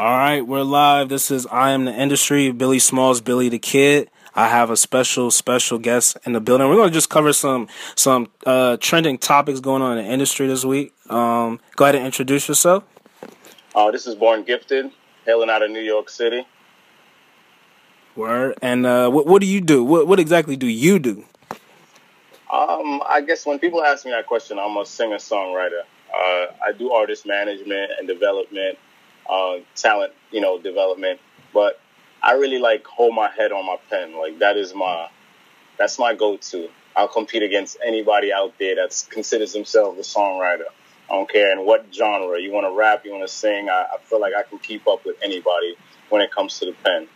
All right, we're live. This is I Am the Industry, Billy Smalls, Billy the Kid. I have a special, special guest in the building. We're going to just cover some some uh, trending topics going on in the industry this week. Um, go ahead and introduce yourself. Uh, this is Born Gifted, hailing out of New York City. Word. And uh, what, what do you do? What, what exactly do you do? Um, I guess when people ask me that question, I'm a singer songwriter. Uh, I do artist management and development uh, talent, you know, development. But I really like hold my head on my pen. Like that is my that's my go-to. I'll compete against anybody out there that considers themselves a songwriter. I don't care in what genre. You want to rap, you want to sing. I, I feel like I can keep up with anybody when it comes to the pen.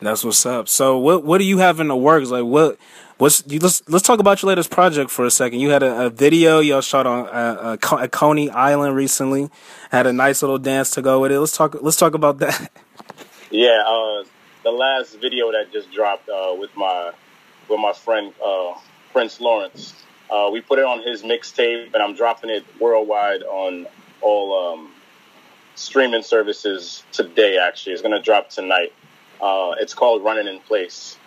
That's what's up. So what what do you have in the works? Like what what's you, let's let's talk about your latest project for a second. You had a, a video y'all shot on uh, uh, Coney Island recently. Had a nice little dance to go with it. Let's talk let's talk about that. Yeah, uh, the last video that just dropped uh, with my with my friend uh, Prince Lawrence. Uh, we put it on his mixtape, and I'm dropping it worldwide on all um, streaming services today. Actually, it's gonna drop tonight. Uh, it's called Running in Place.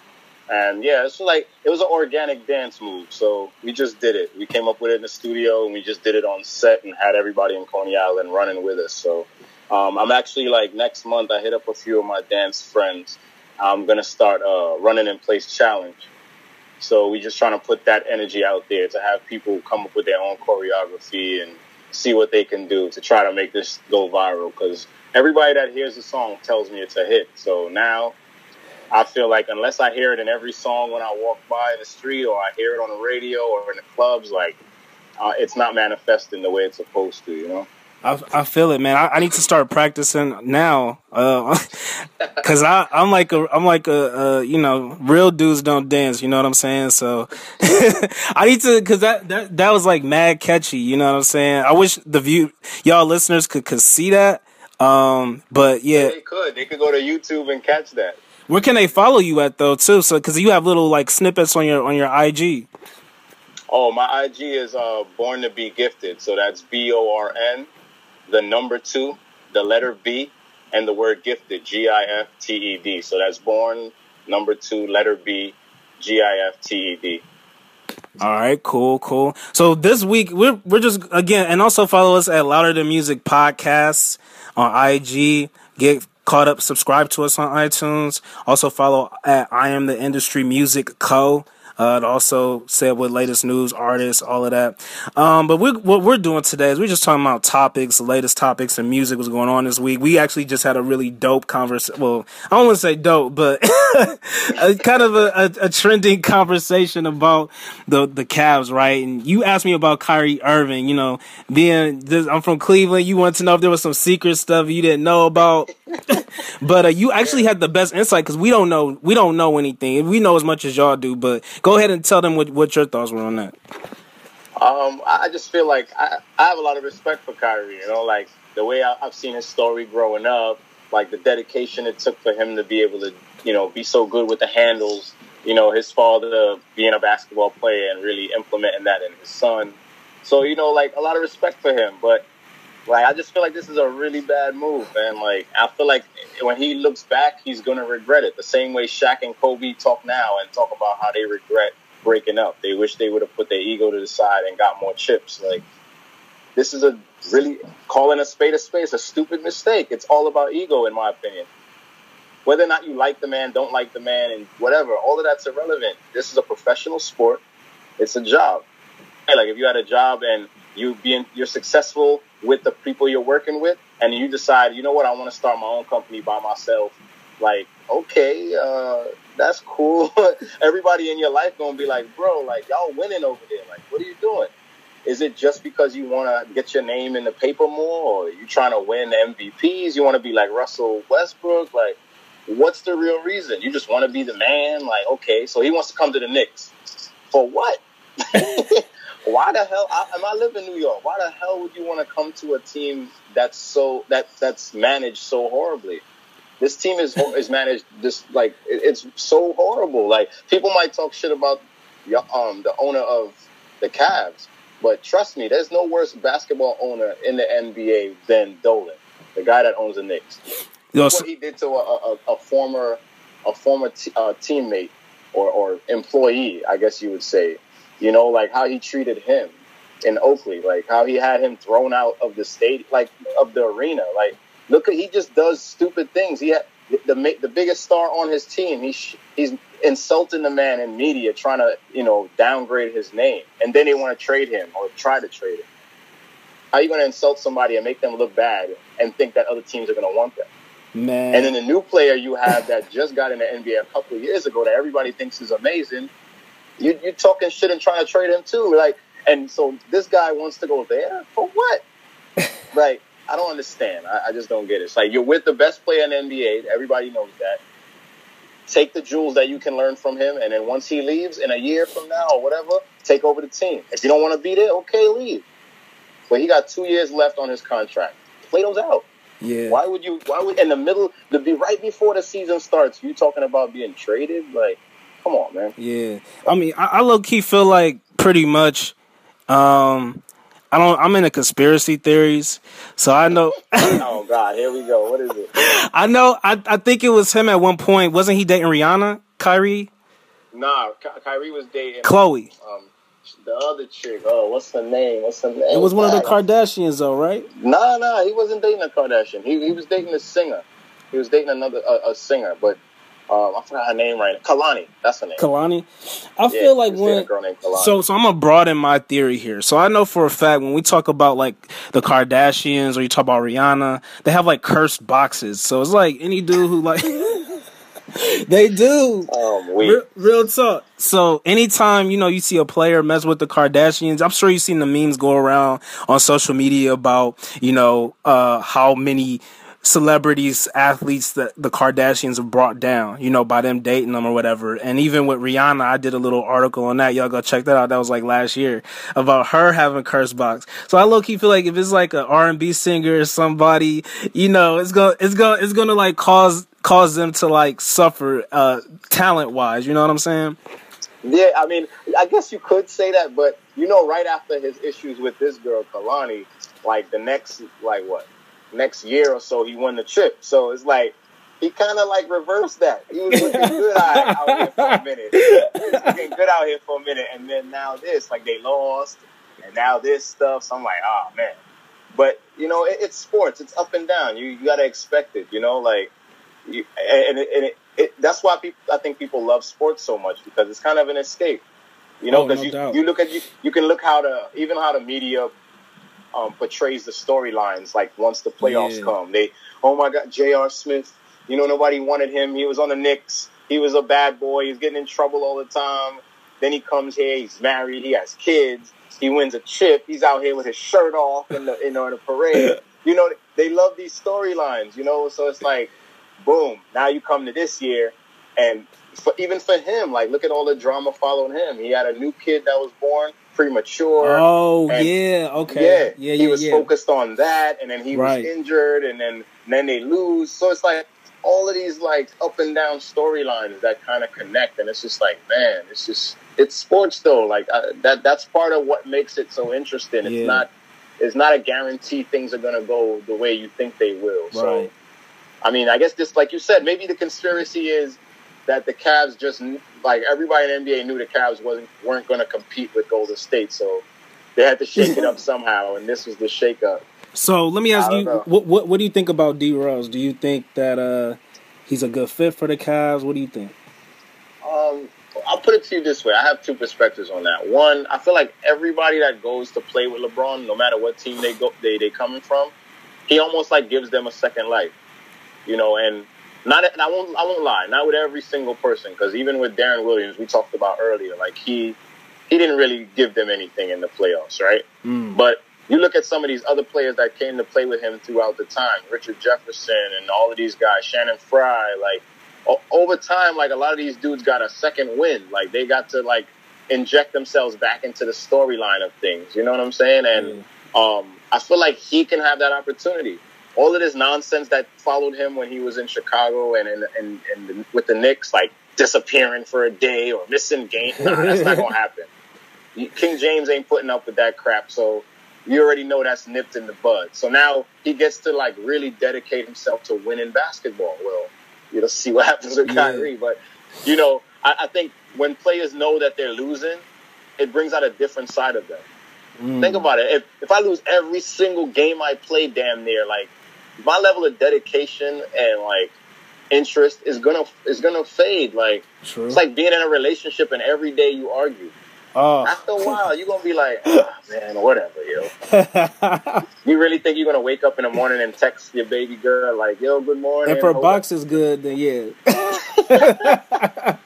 And yeah, it's like it was an organic dance move. So we just did it. We came up with it in the studio and we just did it on set and had everybody in Coney Island running with us. So um, I'm actually like next month I hit up a few of my dance friends. I'm gonna start a running in place challenge. So we're just trying to put that energy out there to have people come up with their own choreography and see what they can do to try to make this go viral because everybody that hears the song tells me it's a hit. So now I feel like unless I hear it in every song when I walk by the street or I hear it on the radio or in the clubs, like uh, it's not manifesting the way it's supposed to, you know. I, I feel it, man. I, I need to start practicing now, uh, cause I I'm like a I'm like a, uh, you know real dudes don't dance. You know what I'm saying? So I need to, cause that that that was like mad catchy. You know what I'm saying? I wish the view y'all listeners could could see that. Um, but yeah, they could. They could go to YouTube and catch that. Where can they follow you at though too? So because you have little like snippets on your on your IG. Oh, my IG is uh, Born to Be Gifted. So that's B O R N, the number two, the letter B, and the word gifted, G I F T E D. So that's Born number two, letter B, G I F T E D. All right, cool, cool. So this week we're we're just again, and also follow us at Louder Than Music Podcasts on IG. Get caught up, subscribe to us on iTunes. Also follow at I Am the Industry Music Co. Uh, it also said what latest news, artists, all of that. Um, but we, what we're doing today is we're just talking about topics, the latest topics and music was going on this week. We actually just had a really dope conversation. Well, I don't want to say dope, but a, kind of a, a, a, trending conversation about the the Cavs, right? And you asked me about Kyrie Irving. You know, being this, I'm from Cleveland. You wanted to know if there was some secret stuff you didn't know about. but uh, you actually had the best insight because we don't know we don't know anything. We know as much as y'all do, but go ahead and tell them what, what your thoughts were on that. Um, I just feel like I, I have a lot of respect for Kyrie. You know, like the way I, I've seen his story growing up, like the dedication it took for him to be able to, you know, be so good with the handles. You know, his father being a basketball player and really implementing that in his son. So you know, like a lot of respect for him, but like I just feel like this is a really bad move, man. Like I feel like when he looks back, he's gonna regret it. The same way Shaq and Kobe talk now and talk about how they regret breaking up. They wish they would have put their ego to the side and got more chips. Like this is a really calling a spade a spade, a stupid mistake. It's all about ego, in my opinion. Whether or not you like the man, don't like the man, and whatever, all of that's irrelevant. This is a professional sport. It's a job. Like if you had a job and you being you're successful with the people you're working with, and you decide, you know what, I want to start my own company by myself. Like, okay, uh, that's cool. Everybody in your life gonna be like, bro, like y'all winning over there. Like, what are you doing? Is it just because you want to get your name in the paper more, or you trying to win MVPs? You want to be like Russell Westbrook? Like, what's the real reason? You just want to be the man? Like, okay, so he wants to come to the Knicks for what? why the hell I, am I live in New York? Why the hell would you want to come to a team that's so that that's managed so horribly? This team is is managed this like it's so horrible. Like people might talk shit about um the owner of the Cavs, but trust me, there's no worse basketball owner in the NBA than Dolan, the guy that owns the Knicks. So, what he did to a, a, a former a former t- uh, teammate or, or employee, I guess you would say. You know, like how he treated him in Oakley, like how he had him thrown out of the state, like of the arena. Like, look, he just does stupid things. He had the the biggest star on his team. He's he's insulting the man in media, trying to you know downgrade his name, and then they want to trade him or try to trade him. How are you going to insult somebody and make them look bad and think that other teams are going to want them? Man. And then the new player you have that just got in the NBA a couple of years ago that everybody thinks is amazing, you, you're talking shit and trying to trade him too. Like, and so this guy wants to go there for what? like, I don't understand. I, I, just don't get it. It's like you're with the best player in the NBA. Everybody knows that. Take the jewels that you can learn from him, and then once he leaves in a year from now or whatever, take over the team. If you don't want to be there, okay, leave. But he got two years left on his contract. Play those out. Yeah. Why would you? Why would in the middle, to be right before the season starts, you talking about being traded? Like, come on, man. Yeah. I mean, I, I low key feel like pretty much. Um, I don't. I'm into conspiracy theories, so I know. oh God, here we go. What is it? I know. I I think it was him at one point. Wasn't he dating Rihanna? Kyrie? Nah, Ky- Kyrie was dating Chloe. Um, the other chick. Oh, what's her name? What's her name? It was one of the Kardashians, though, right? Nah, nah, he wasn't dating a Kardashian. He he was dating a singer. He was dating another a, a singer, but um, I forgot her name right. Now. Kehlani, that's her name. Kehlani. I yeah, feel like when so so I'm gonna broaden my theory here. So I know for a fact when we talk about like the Kardashians or you talk about Rihanna, they have like cursed boxes. So it's like any dude who like they do. Um, real, real, talk. So anytime you know you see a player mess with the Kardashians, I'm sure you've seen the memes go around on social media about you know uh, how many celebrities, athletes that the Kardashians have brought down, you know, by them dating them or whatever. And even with Rihanna, I did a little article on that. Y'all go check that out. That was like last year about her having curse box. So I low key feel like if it's like an R and B singer or somebody, you know, it's gonna it's gonna it's gonna like cause cause them to like suffer uh talent wise. You know what I'm saying? Yeah, I mean, I guess you could say that, but you know, right after his issues with this girl Kehlani, like the next like what next year or so, he won the trip. So it's like he kind of like reversed that. He was looking good out, here for a minute. He was looking good out here for a minute, and then now this, like they lost, and now this stuff. So I'm like, oh man. But you know, it, it's sports. It's up and down. You, you got to expect it. You know, like, you, and, it, and it, it, that's why people. I think people love sports so much because it's kind of an escape. You know, because oh, no you, you look at you, you can look how the even how the media um, portrays the storylines. Like once the playoffs yeah. come, they oh my god, J.R. Smith. You know nobody wanted him. He was on the Knicks. He was a bad boy. He's getting in trouble all the time. Then he comes here. He's married. He has kids. He wins a chip. He's out here with his shirt off in the you know in the parade. you know they love these storylines. You know, so it's like, boom. Now you come to this year, and for, even for him, like look at all the drama following him. He had a new kid that was born premature. Oh yeah, okay. Yeah, yeah, he was yeah. focused on that, and then he right. was injured, and then and then they lose. So it's like all of these like up and down storylines that kind of connect, and it's just like man, it's just it's sports though. Like uh, that that's part of what makes it so interesting. It's yeah. not it's not a guarantee things are gonna go the way you think they will. Right. So. I mean, I guess just like you said, maybe the conspiracy is that the Cavs just like everybody in the NBA knew the Cavs wasn't weren't going to compete with Golden State, so they had to shake it up somehow, and this was the shake up. So let me ask you, what, what, what do you think about D Rose? Do you think that uh, he's a good fit for the Cavs? What do you think? Um, I'll put it to you this way: I have two perspectives on that. One, I feel like everybody that goes to play with LeBron, no matter what team they go they they coming from, he almost like gives them a second life, you know, and not, and I won't, I won't lie. Not with every single person, because even with Deron Williams, we talked about earlier, like he, he didn't really give them anything in the playoffs, right? Mm. But you look at some of these other players that came to play with him throughout the time, Richard Jefferson and all of these guys, Channing Frye, like o- over time, like a lot of these dudes got a second win. Like they got to like inject themselves back into the storyline of things. You know what I'm saying? And mm. um, I feel like he can have that opportunity all of this nonsense that followed him when he was in Chicago and and, and, and with the Knicks, like disappearing for a day or missing games. Nah, that's not gonna happen. King James ain't putting up with that crap. So you already know that's nipped in the bud. So now he gets to like really dedicate himself to winning basketball. Well, you know, see what happens with Yeah. Kyrie. But you know, I, I think when players know that they're losing, it brings out a different side of them. Mm. Think about it. If if I lose every single game I play, damn near, like my level of dedication and like interest is gonna is gonna fade. Like True. it's like being in a relationship and every day you argue. oh. After a while, you're gonna be like, ah, man, whatever, yo. You really think you're gonna wake up in the morning and text your baby girl like, yo, good morning? if her box is good, then yeah.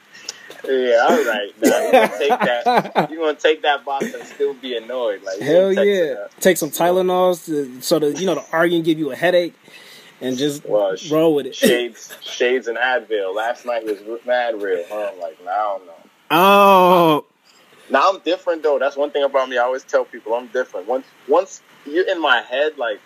Yeah, all right. Now you gonna take that. You gonna take that box and still be annoyed? Like, Hell yeah. Take some Tylenols to, so that you know the arguing give you a headache, and just Well, roll with it. Shades, shades, and Advil. Last night was mad real. Huh? I'm like, nah, I don't know. Oh, Now I'm different though. That's one thing about me. I always tell people I'm different. Once, once you're in my head, like,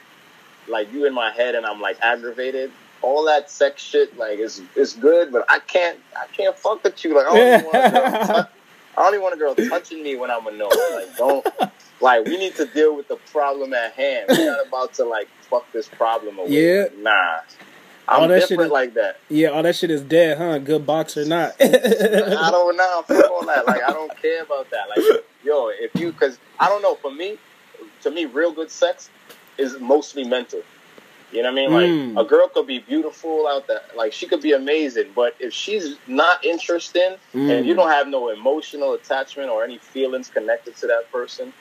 like you in my head, and I'm like aggravated. All that sex shit, like, is is good, but I can't, I can't fuck with you. Like, I don't even want a girl. I don't even want a girl touching me when I'm annoyed. Like, don't. Like, we need to deal with the problem at hand. We're not about to like fuck this problem away. Yeah. Nah. All I'm that shit different is- like that. yeah, all that shit is dead, huh? Good box or not? I don't know. Fuck all that. Like I don't care about that. Like yo, if you because I don't know. For me, to me, real good sex is mostly mental. You know what I mean? Like Mm. a girl could be beautiful out there, like she could be amazing, but if she's not interested and Mm. you don't have no emotional attachment or any feelings connected to that person,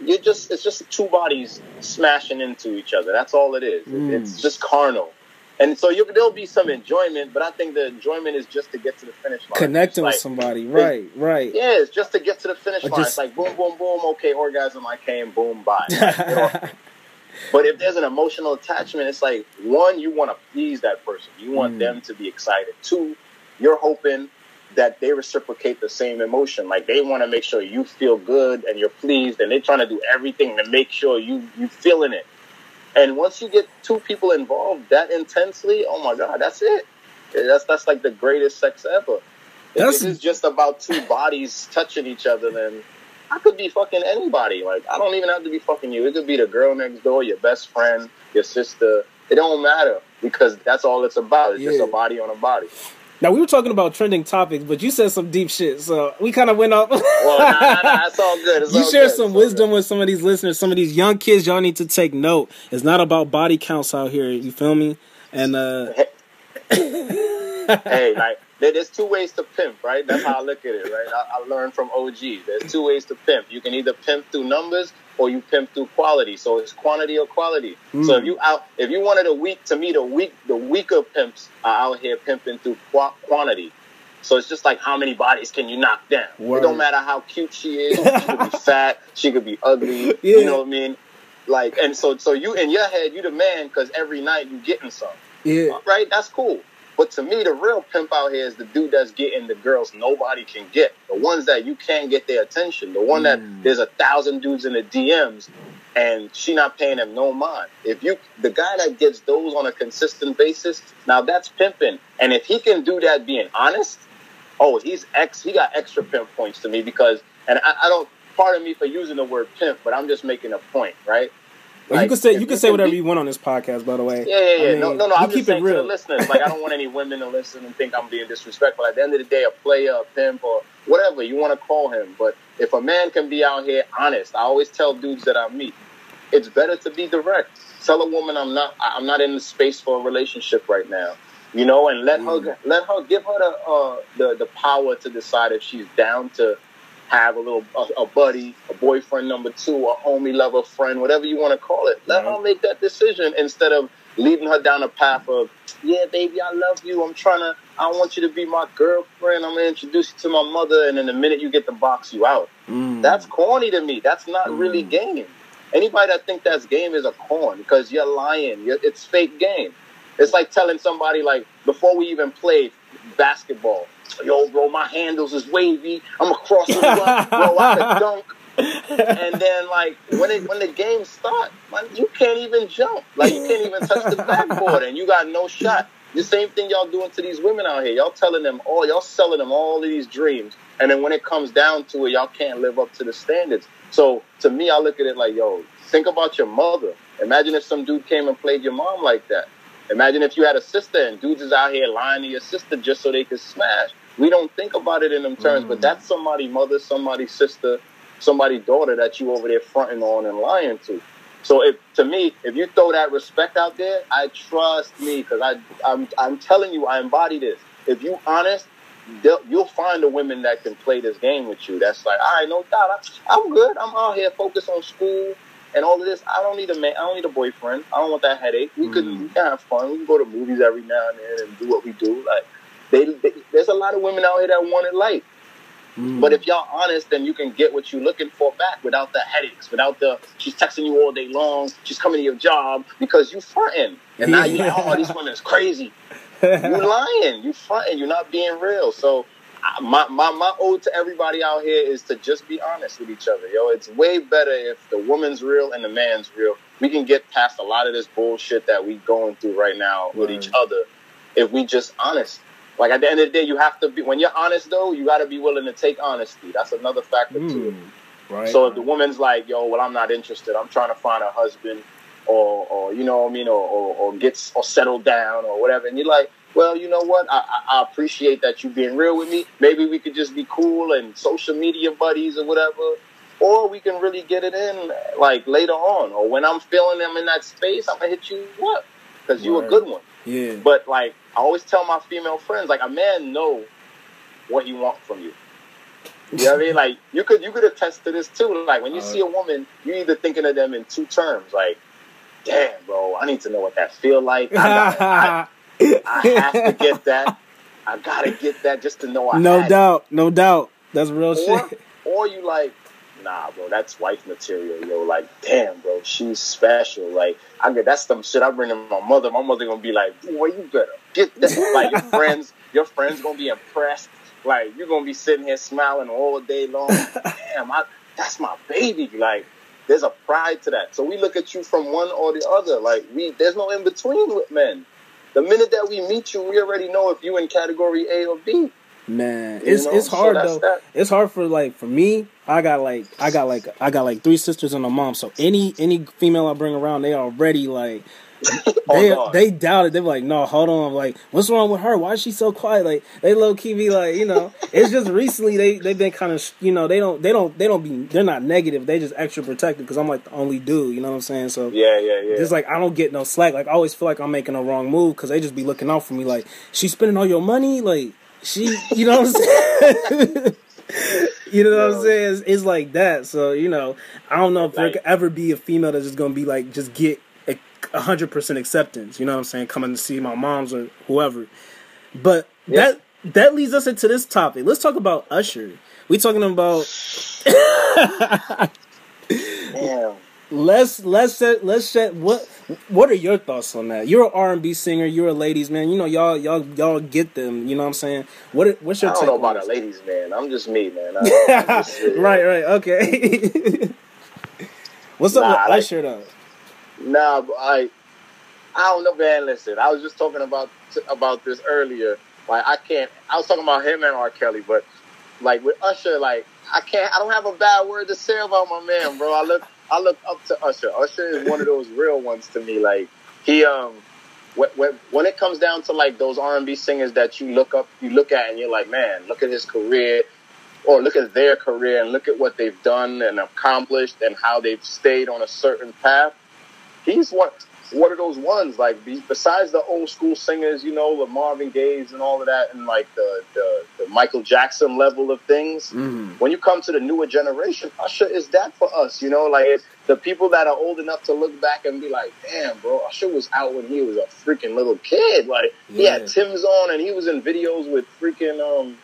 you just it's just two bodies smashing into each other. That's all it is. Mm. It's just carnal. And so you, there'll be some enjoyment, but I think the enjoyment is just to get to the finish line. Connecting Like, with somebody, right? Right. yeah, it's just to get to the finish Or line. just- It's like boom, boom, boom. Okay, orgasm. I came. Boom, bye. Like, but if there's an emotional attachment, it's like one, you want to please that person. You want Mm. them to be excited. Two, you're hoping that they reciprocate the same emotion. Like they want to make sure you feel good and you're pleased, and they're trying to do everything to make sure you you feeling it. And once you get two people involved that intensely, oh my god, that's it. That's that's like the greatest sex ever. If That's- it is just about two bodies touching each other, then I could be fucking anybody. Like I don't even have to be fucking you. It could be the girl next door, your best friend, your sister. It don't matter because that's all it's about. It's just a body on a body. Now we were talking about trending topics, but you said some deep shit, so we kind of went off. Well, nah, nah, nah, it's all good. It's you all share good. some wisdom with some of these listeners, some of these young kids. Y'all need to take note. It's not about body counts out here. You feel me? And uh, good. hey, like there's two ways to pimp, right? That's how I look at it, right? I, I learned from OG. There's two ways to pimp. You can either pimp through numbers or you pimp through quality. So it's quantity or quality. So Mm. if you out, if you wanted a weak, to me, the weak, the weaker pimps are out here pimping through qua- quantity. So it's just like how many bodies can you knock down? Word. It don't matter how cute she is. She could be fat. She could be ugly. Yeah. You know what I mean? Like, and so, so you in your head, you the man because every night you getting some yeah, right? That's cool. But to me, the real pimp out here is the dude that's getting the girls nobody can get. The ones that you can't get their attention. The one that Mm. there's a thousand dudes in the DMs and she not paying them no mind. If you the guy that gets those on a consistent basis, now that's pimping. And if he can do that being honest, oh, he's ex he got extra pimp points to me because and I, I don't pardon me for using the word pimp, but I'm just making a point, right? Well, you can say you can say whatever you want on this podcast. By the way, yeah, yeah, yeah. I mean, no, no, no. I'm keep just saying it to the real. listeners, like I don't want any women to listen and think I'm being disrespectful. At the end of the day, a player, a pimp, or whatever you want to call him. But if a man can be out here honest, I always tell dudes that I meet, it's better to be direct. Tell a woman I'm not, I'm not in the space for a relationship right now. You know, and let Mm. her, let her give her the, uh, the the power to decide if she's down to have a little a, a buddy, a boyfriend number two, a homie lover friend, whatever you want to call it. Let Right. her make that decision instead of leading her down a path of, yeah, baby, I love you. I'm trying to, I want you to be my girlfriend. I'm gonna introduce you to my mother, and then the minute you get the box you out. Mm. That's corny to me. That's not Mm. really game. Anybody that think that's game is a corn because you're lying. You're, it's fake game. It's like telling somebody like before we even played basketball, yo, bro, my handles is wavy. I'm gonna cross the run, bro. I can dunk. And then like when it when the game start, man, you can't even jump. Like you can't even touch the backboard, and you got no shot. The same thing y'all doing to these women out here. Y'all telling them all, y'all selling them all of these dreams, and then when it comes down to it, y'all can't live up to the standards. So to me, I look at it like, yo, think about your mother. Imagine if some dude came and played your mom like that. Imagine if you had a sister and dudes is out here lying to your sister just so they could smash. We don't think about it in them terms, Mm. but that's somebody mother, somebody sister, somebody daughter that you over there fronting on and lying to. So if to me, if you throw that respect out there, I trust me because I I'm I'm telling you, I embody this. If you honest, you'll find the women that can play this game with you. That's like, all right, no doubt, I, I'm good. I'm out here focused on school and all of this. I don't need a man. I don't need a boyfriend. I don't want that headache. We could Mm. we can have fun. We can go to movies every now and then and do what we do. Like they, they there's a lot of women out here that want it light. Mm. But if y'all honest, then you can get what you're looking for back without the headaches, without the she's texting you all day long, she's coming to your job because you fronting. And now you like, oh, these women is crazy. You lying. You fronting. You're not being real. So my, my my ode to everybody out here is to just be honest with each other. Yo, it's way better if the woman's real and the man's real. We can get past a lot of this bullshit that we going through right now with Right. each other if we just honest. Like at the end of the day, you have to be when you're honest though, you gotta be willing to take honesty. That's another factor too. Mm. Right. So if the woman's like, yo, well, I'm not interested. I'm trying to find a husband, or, or you know what I mean, or, or, or gets or settle down or whatever, and you're like, well, you know what? I, I, I appreciate that you being real with me. Maybe we could just be cool and social media buddies or whatever, or we can really get it in like later on, or when I'm feeling them in that space, I'm gonna hit you up because you a Right. good one. yeah. But like I always tell my female friends, like a man know what he want from you. You know what I mean? Like you could you could attest to this too. Like when you Uh, see a woman, you're either thinking of them in two terms, like, damn, bro, I need to know what that feel like. I, gotta, I, I have to get that. I gotta get that just to know I no had it. doubt. No doubt. That's real Or, shit. or you like, nah, bro, that's wife material, yo. Like, damn, bro, she's special. Like, I get that's some shit I bring to my mother. My mother gonna be like, boy, you better get that. like your friends, your friends gonna be impressed. Like you're gonna be sitting here smiling all day long. damn, I, that's my baby. Like, there's a pride to that. So we look at you from one or the other. Like we, there's no in between with men. The minute that we meet you, we already know if you in category A or B. Man, You it's know, it's hard that's though. that. It's hard for like for me. I got like I got like I got like three sisters and a mom. So any any female I bring around, they already like Oh, they they doubt it. They're like, no, hold on. Like, what's wrong with her? Why is she so quiet? Like, they low key be like, you know, it's just recently they they've been kind of, you know, they don't they don't they don't be they're not negative. They just extra protective because I'm like the only dude. You know what I'm saying? So yeah, yeah, yeah. it's like I don't get no slack. Like I always feel like I'm making a wrong move because they just be looking out for me. Like she's spending all your money. Like she, you know what I'm saying? you know what I'm saying? It's, it's like that. So you know, I don't know if there could ever be a female that's just gonna be like just get hundred percent acceptance. You know what I'm saying? Coming to see my mom's or whoever. But Yeah. that that leads us into this topic. Let's talk about Usher. We talking about Damn. let's let's set let's set what what are your thoughts on that? You're an R and B singer. You're a ladies man. You know y'all y'all y'all get them. You know what I'm saying? What what's your? I don't know about a ladies man. I'm just me, man. I, just, right right okay. what's up Nah, with like- Usher though? Nah, I, I don't know, man. Listen, I was just talking about about this earlier. Like, I can't. I was talking about him and R. Kelly, but like with Usher, like I can't. I don't have a bad word to say about my man, bro. I look, I look up to Usher. Usher is one of those real ones to me. Like he, um, when when, when it comes down to like those R and B singers that you look up, you look at, and you're like, man, look at his career. Or look at their career and look at what they've done and accomplished and how they've stayed on a certain path he's one one of those ones like besides the old school singers you know the marvin gaye's and all of that and like the, the, the michael jackson level of things Mm-hmm. when you come to the newer generation usher is that for us you know like the people that are old enough to look back and be like damn bro usher was out when he was a freaking little kid like he had tim's on and he was in videos with freaking um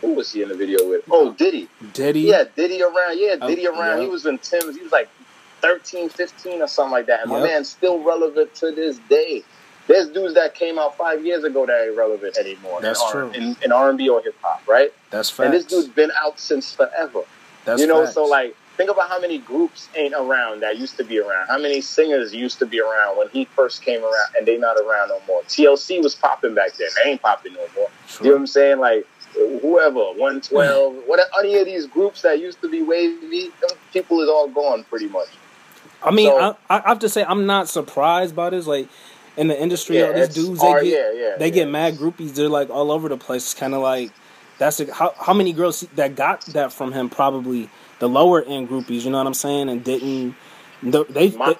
who was he in the video with oh diddy Diddy. yeah, Diddy around. Yeah, Oh, Diddy around. yeah. He was in Tim's. He was like 13, 15 or something like that. And my Yep. man's still relevant to this day. There's dudes that came out five years ago that ain't relevant anymore. That's in true. In, in R&B or hip hop, right? That's facts. And this dude's been out since forever. That's you know, facts. so like, think about how many groups ain't around that used to be around. How many singers used to be around when he first came around, and they not around no more. TLC was popping back then. They ain't popping no more. True. You know what I'm saying? Like, whoever, 112, what any of these groups that used to be wavy, them people is all gone pretty much. I mean, So- I, I have to say I'm not surprised by this. Like in the industry, Yeah, all these dudes they get yeah, yeah, they get mad groupies. They're like all over the place. It's kind of like that's a, how how many girls that got that from him? Probably the lower end groupies. You know what I'm saying? And didn't they? they, My,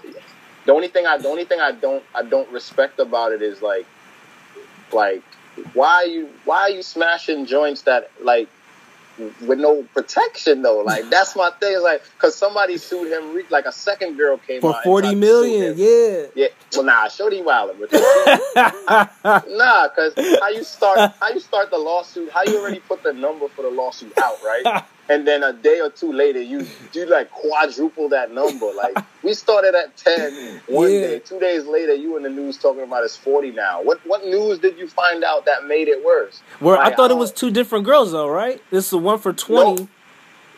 the only thing I the only thing I don't I don't respect about it is like like why are you why are you smashing joints that like with no protection though. Like that's my thing. Like because somebody sued him re- like a second girl came for forty million, yeah. yeah. Well nah Shorty but nah because how you start how you start the lawsuit how you already put the number for the lawsuit out right and then a day or two later you you like quadruple that number like we started at 10 one Yeah. day two days later you in the news talking about it's 40 now what what news did you find out that made it worse I Like, thought it was two different girls though, right? This is the one for twenty. No.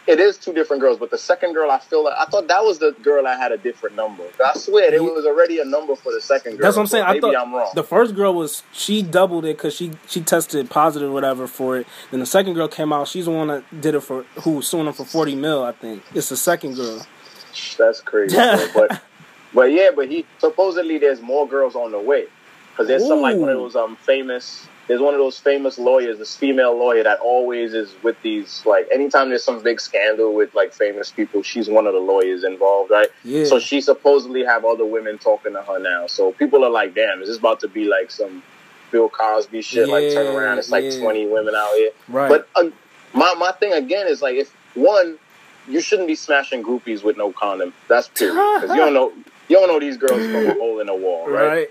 It is two different girls but the second girl i feel like i thought that was the girl that had a different number i swear there Yeah. was already a number for the second girl That's what I'm saying. I maybe thought i'm wrong the first girl was she doubled it because she she tested positive or whatever for it. Then the second girl came out. She's the one that did it for who was suing him for forty mil. I think it's the second girl. That's crazy. but but yeah, but he supposedly there's more girls on the way because there's some like one of Ooh. those um famous. There's one of those famous lawyers, this female lawyer that always is with these like anytime there's some big scandal with like famous people, she's one of the lawyers involved, right? Yeah. So she supposedly have other women talking to her now. So people are like, damn, is this about to be like some Bill Cosby shit? like turn around, it's like yeah. 20 women out here. right. But uh, my my thing again is like if one, you shouldn't be smashing groupies with no condom. That's period. Because you don't know you don't know these girls from a hole in a wall, right? right.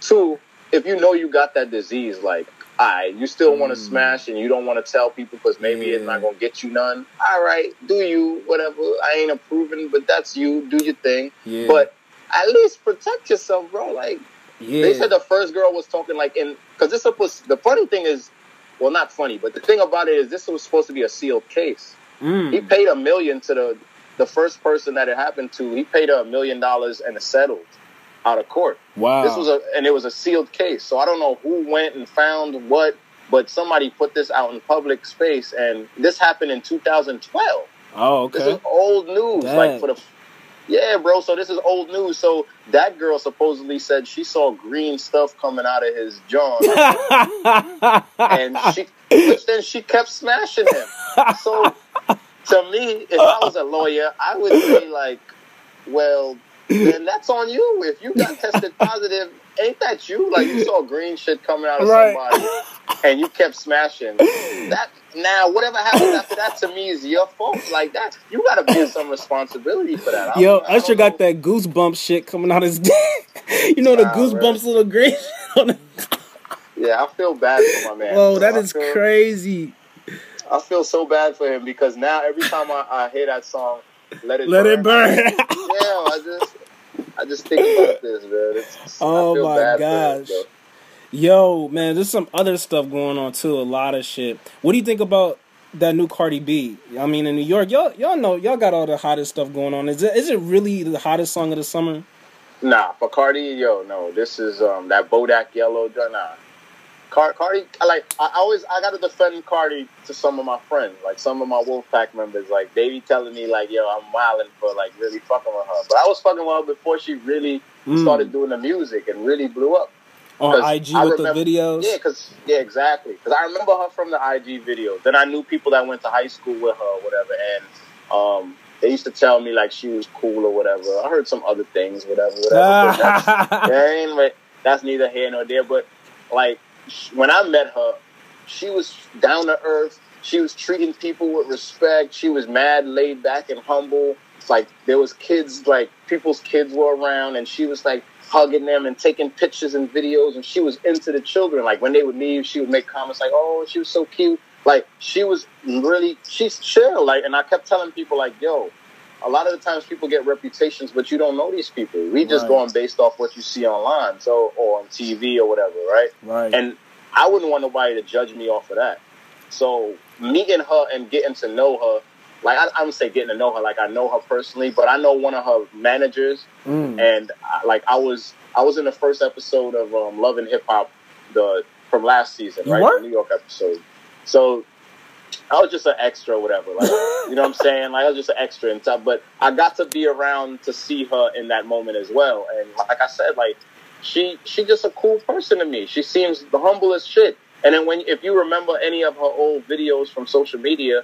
Two, if you know you got that disease, like. I, you still want to Mm. smash and you don't want to tell people because maybe it's not gonna get you none. All right, do you whatever. I ain't approving, but that's you. Do your thing, Yeah. but at least protect yourself, bro. Like yeah. they said the first girl was talking like in because this was the funny thing is, well, not funny, but the thing about it is this was supposed to be a sealed case. Mm. He paid a million to the the first person that it happened to. He paid her a million dollars and it settled out of court. wow. This was a and it was a sealed case. So I don't know who went and found what, but somebody put this out in public space, and this happened in 2012. oh okay. This is old news, Dang. like for the. Yeah, bro. So this is old news. So that girl supposedly said she saw green stuff coming out of his jaw, and she, which then she kept smashing him. So to me, if I was a lawyer, I would say like, well, then that's on you. If you got tested positive, ain't that you? Like you saw green shit coming out of Right. somebody, and you kept smashing. That now, whatever happens after that to me is your fault. Like that, you got to bear some responsibility for that. I Yo, I Usher got know. that goosebump shit coming out his dick. you know the Nah, goosebumps little green on the Yeah, I feel bad for my man. Whoa, that I is feel- crazy. I feel so bad for him because now every time I, I hear that song, "Let It Let Burn," it burn. yeah, I just I just think about this, man. It's, Oh my bad for him, gosh. Yo, man, there's some other stuff going on too. A lot of shit. What do you think about that new Cardi B? I mean, in New York, y'all y'all know y'all got all the hottest stuff going on. Is it is it really the hottest song of the summer? Nah, for Cardi, yo, no, this is um that Bodak Yellow. Nah, Cardi, I like. I always I gotta defend Cardi to some of my friends, like some of my Wolfpack members. Like they be telling me like, yo, I'm wilding for like really fucking with her, but I was fucking with her before she really Mm. started doing the music and really blew up. On IG I with remember- the videos. Yeah, cause yeah, exactly. Cause I remember her from the IG video. Then I knew people that went to high school with her, or whatever, and um, they used to tell me like she was cool or whatever. I heard some other things, whatever, whatever. but that's, that but that's neither here nor there. But like when I met her, she was down to earth. She was treating people with respect. She was mad, laid back, and humble. Like there was kids, like people's kids were around, and she was like hugging them and taking pictures and videos. And she was into the children. Like when they would leave, she would make comments like, "Oh, she was so cute." Like she was really, she's chill. Like, and I kept telling people like, "Yo." A lot of the times people get reputations, but you don't know these people. We just Right. going based off what you see online, so or on TV or whatever, right? right. And I wouldn't want nobody to judge me off of that. So meeting her and getting to know her, like I, I don't say getting to know her, like I know her personally, but I know one of her managers, Mm. and I, like I was, I was in the first episode of um, Love and Hip Hop, the from last season, You right, New York episode. So I was just an extra, whatever. Like, you know what I'm saying? Like, I was just an extra and stuff. But I got to be around to see her in that moment as well. And like I said, like she she just a cool person to me. She seems the humblest shit. And then when if you remember any of her old videos from social media,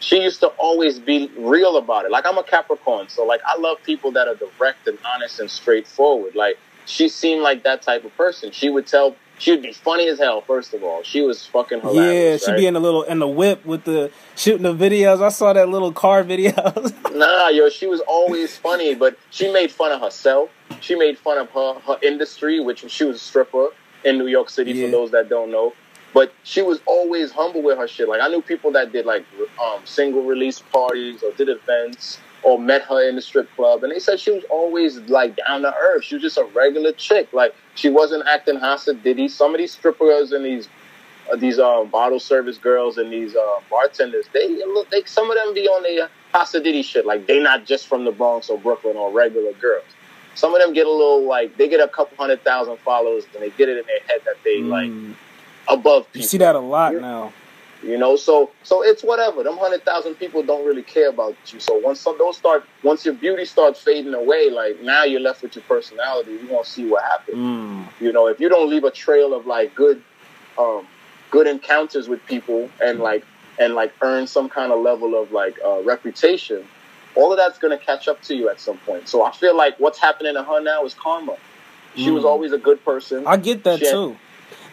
she used to always be real about it. Like I'm a Capricorn, so like I love people that are direct and honest and straightforward. Like she seemed like that type of person. She would tell she would be funny as hell. First of all, she was fucking hilarious. Yeah, she'd right? be in the little in the whip with the shooting the videos. I saw that little car videos. nah, yo, she was always funny, but she made fun of herself. She made fun of her her industry, which she was a stripper in New York City. Yeah. For those that don't know, but she was always humble with her shit. Like I knew people that did like um, single release parties or did events or met her in the strip club, and they said she was always like down to earth. She was just a regular chick. Like she wasn't acting Hasa Diddy. Some of these strippers and these uh, these um, bottle service girls and these uh, bartenders, they look. They some of them be on the Hasa Diddy shit. Like they not just from the Bronx or Brooklyn or regular girls. Some of them get a little like they get a couple hundred thousand followers and they get it in their head that they like Mm. above You see that a lot Yeah. now. You know, so so it's whatever. Them hundred thousand people don't really care about you. So once some those start, once your beauty starts fading away, like now you're left with your personality. You gonna see what happens. Mm. You know, if you don't leave a trail of like good, um, good encounters with people and like and like earn some kind of level of like uh, reputation, all of that's gonna catch up to you at some point. So I feel like what's happening to her now is karma. She was Mm. always a good person. I get that She had- too.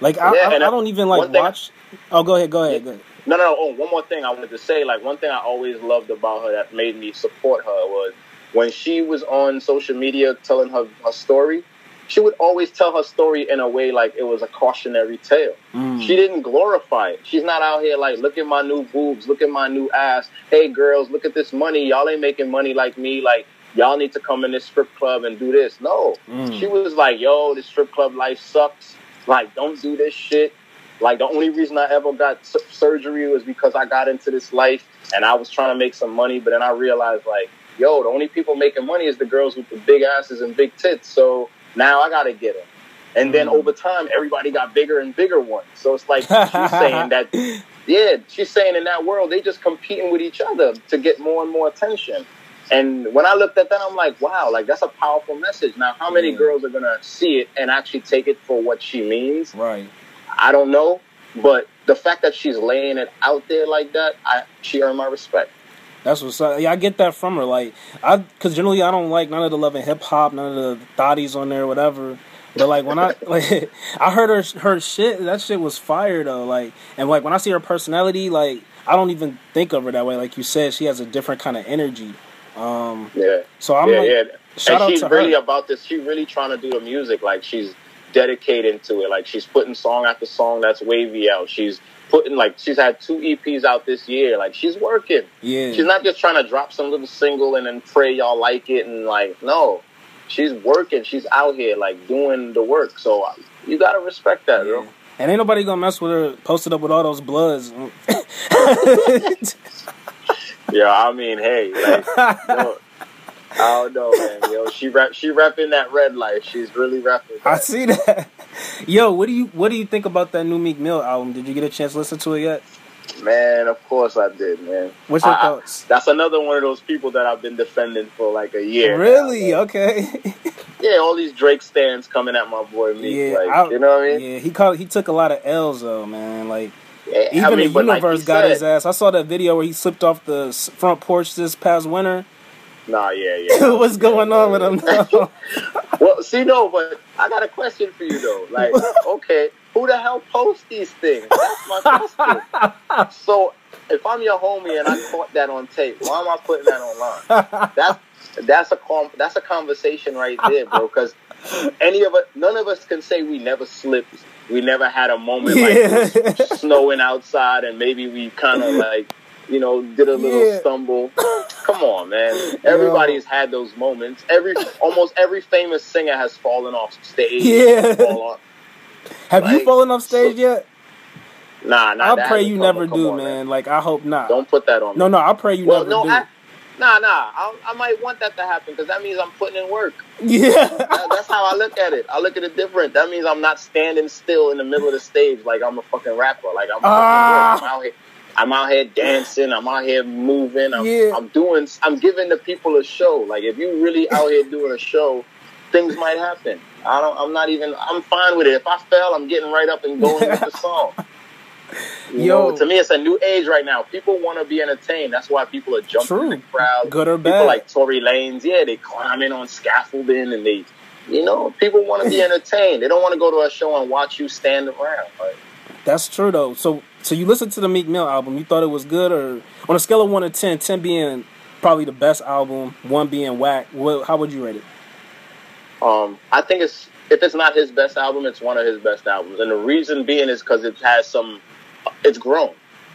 Like I, Yeah, I, I I- don't even like watch. Oh, go ahead, go ahead, go ahead. No, no, no. Oh, one more thing I wanted to say. Like one thing I always loved about her that made me support her was when she was on social media telling her her story. She would always tell her story in a way like it was a cautionary tale. Mm. She didn't glorify it. She's not out here like, look at my new boobs, look at my new ass. Hey girls, look at this money. Y'all ain't making money like me. Like y'all need to come in this strip club and do this. No, Mm. she was like, yo, this strip club life sucks. Like, don't do this shit. Like, the only reason I ever got s- surgery was because I got into this life and I was trying to make some money. But then I realized, like, yo, the only people making money is the girls with the big asses and big tits. So now I got to get them. And then Mm. over time, everybody got bigger and bigger ones. So it's like she's saying that, yeah, she's saying in that world, they just competing with each other to get more and more attention. And when I looked at that, I'm like, wow, like that's a powerful message. Now, how many Yeah. girls are gonna see it and actually take it for what she means? Right. I don't know, but the fact that she's laying it out there like that, I she earned my respect. That's what's up. Yeah, I get that from her. Like, I because generally I don't like none of the love and hip hop, none of the thotties on there, whatever. But like when I like I heard her her shit, that shit was fire though. Like, and like when I see her personality, like I don't even think of her that way. Like you said, she has a different kind of energy. Um, Yeah, so I'm yeah, like, yeah. shout and out she's to really her. about this. She's really trying to do the music. Like she's dedicated to it. Like she's putting song after song that's wavy out. She's putting like she's had two EPs out this year. Like she's working. yeah, She's not just trying to drop some little single and then pray y'all like it and like no. She's working. She's out here like doing the work. So uh, you gotta respect that, yeah. bro. And ain't nobody gonna mess with her. Posted up with all those bloods. Yeah, I mean, hey, like, I don't know, man. Yo, she rep, she repping that red light. She's really repping. I see that. Yo, what do you what do you think about that new Meek Mill album? Did you get a chance to listen to it yet? Man, of course I did, man. What's your I- I- thoughts? That's another one of those people that I've been defending for like a year. really? man. Okay. Yeah, all these Drake stands coming at my boy Meek. yeah, like, I- you know what I mean? Yeah, he called. He took a lot of L's though, man. Like even I mean, the but like universe got said- his ass. I saw that video where he slipped off the front porch this past winter. Nah, yeah, yeah. What's going on with him now? Well, see, no, but I got a question for you though. Like, okay, who the hell posts these things? That's my question. so, if I'm your homie and I caught that on tape, why am I putting that online? That's that's a com- that's a conversation right there, bro. Because any of us, none of us can say we never slipped. We never had a moment like Yeah. was snowing outside, and maybe we kind of like, you know, did a little Yeah. stumble. Come on, man. Everybody's had those moments. Every almost every famous singer has fallen off stage. Yeah. Off. Have you fallen off stage yet? Nah, nah. I pray you never do, on, man. Like I hope not. Don't put that on. Me. No, no, I pray you Well, never no, do. I, Nah, nah. I, I might want that to happen because that means I'm putting in work. Yeah. That- that's how I look at it. I look at it different. That means I'm not standing still in the middle of the stage like I'm a fucking rapper. Like I'm, fucking work. Ah. I'm out here. I'm out here dancing. I'm out here moving. I'm, Yeah. I'm doing. I'm giving the people a show. Like if you really out here doing a show, things might happen. I don't. I'm not even. I'm fine with it. If I fail, I'm getting right up and going with the song. You Yo. know, to me, it's a new age right now. People want to be entertained. That's why people are jumping True. in the crowd. Good or People bad. like Tory Lanez, yeah, they climbing on scaffolding and they, you know, people want to be entertained. They don't want to go to a show and watch you stand around. Like, That's true though. So so you listened to the Meek Mill album. You thought it was good, or on a scale of one to 10, 10 being probably the best album, one being whack. What, how would you rate it? um, I think it's if it's not his best album, it's one of his best albums, and the reason being is because it has some, it's grown.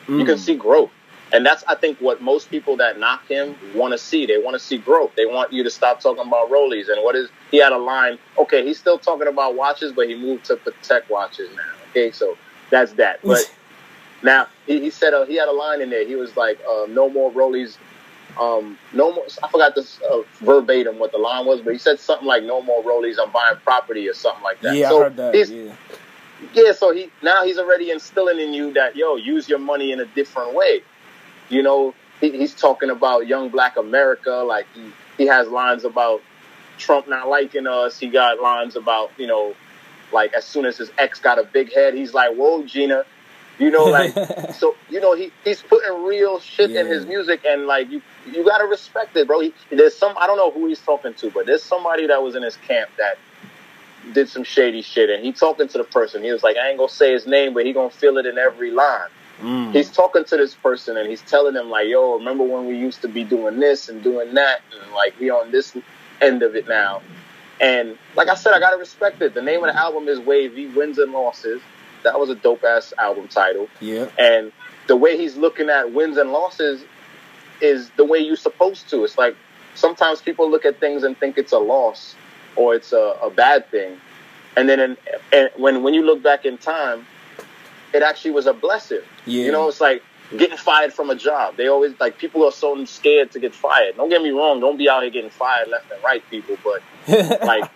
You can Mm. see growth. And that's, I think, what most people that knock him want to see. They want to see growth. They want you to stop talking about rollies. And what is, he had a line, okay, he's still talking about watches, but he moved to Patek watches now. Okay, so that's that. But now, he, he said, uh, he had a line in there. He was like, uh, no more rollies. Um, no more, I forgot this uh, verbatim what the line was, but he said something like, no more rollies, I'm buying property or something like that. yeah, so I heard that. he's- Yeah. Yeah, so he now he's already instilling in you that yo, use your money in a different way. You know, he, he's talking about young black America. Like he, he has lines about Trump not liking us. He got lines about, you know, like as soon as his ex got a big head, he's like, Whoa, Gina. You know, like so you know, he, he's putting real shit in his music and like you you gotta respect it, bro. He, there's some I don't know who he's talking to, but there's somebody that was in his camp that did some shady shit and he talking to the person. He was like, I ain't gonna say his name, but he gonna feel it in every line. Mm. He's talking to this person and he's telling them like, yo, remember when we used to be doing this and doing that and like we on this end of it now. And like I said, I gotta respect it. The name of the album is Wavy, Wins and Losses. That was a dope ass album title. yeah. And the way he's looking at wins and losses is the way you're supposed to. It's like sometimes people look at things and think it's a loss or it's a, a bad thing. And then in, and when, when you look back in time, it actually was a blessing. Yeah. You know, it's like getting fired from a job. They always like people are so scared to get fired. Don't get me wrong. Don't be out here getting fired left and right, people. But like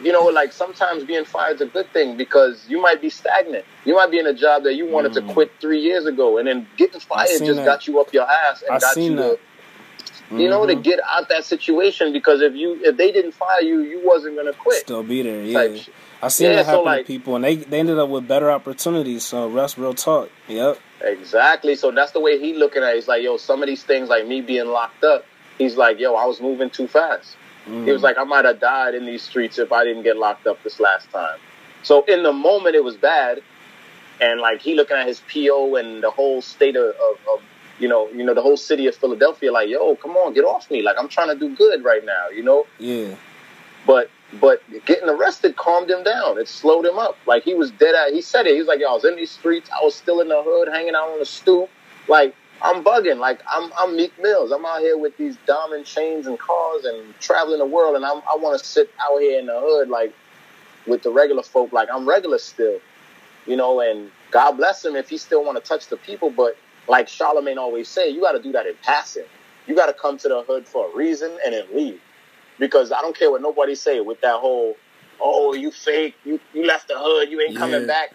you know like sometimes being fired is a good thing because you might be stagnant you might be in a job that you wanted Mm. to quit three years ago and then getting fired just that. got you up your ass and I got you that. To you know to Mhm. get out that situation because if you if they didn't fire you you wasn't gonna quit Still be there. Yeah. I seen Yeah, that so, happen like- to people, and they they ended up with better opportunities. So rest real talk. Yep. exactly so that's the way he looking at it he's like yo some of these things like me being locked up he's like yo i was moving too fast Mm. He was like, I might have died in these streets if I didn't get locked up this last time. So in the moment, it was bad, and like he looking at his PO and the whole state of, of, of you know, you know, the whole city of Philadelphia, like, yo, come on, get off me! Like I'm trying to do good right now, you know. yeah. But but getting arrested calmed him down. It slowed him up. Like he was dead at. He said it. He was like, yo, I was in these streets. I was still in the hood, hanging out on the stoop. Like I'm bugging. Like I'm I'm Meek Mills. I'm out here with these diamond chains and cars and traveling the world, and I'm, I want to sit out here in the hood like with the regular folk. Like I'm regular still, you know. And God bless him if he still want to touch the people. But like Charlemagne always say, you got to do that in passing. You got to come to the hood for a reason and then leave. Because I don't care what nobody say with that whole, oh, you fake, you, you left the hood, you ain't coming Yeah. back.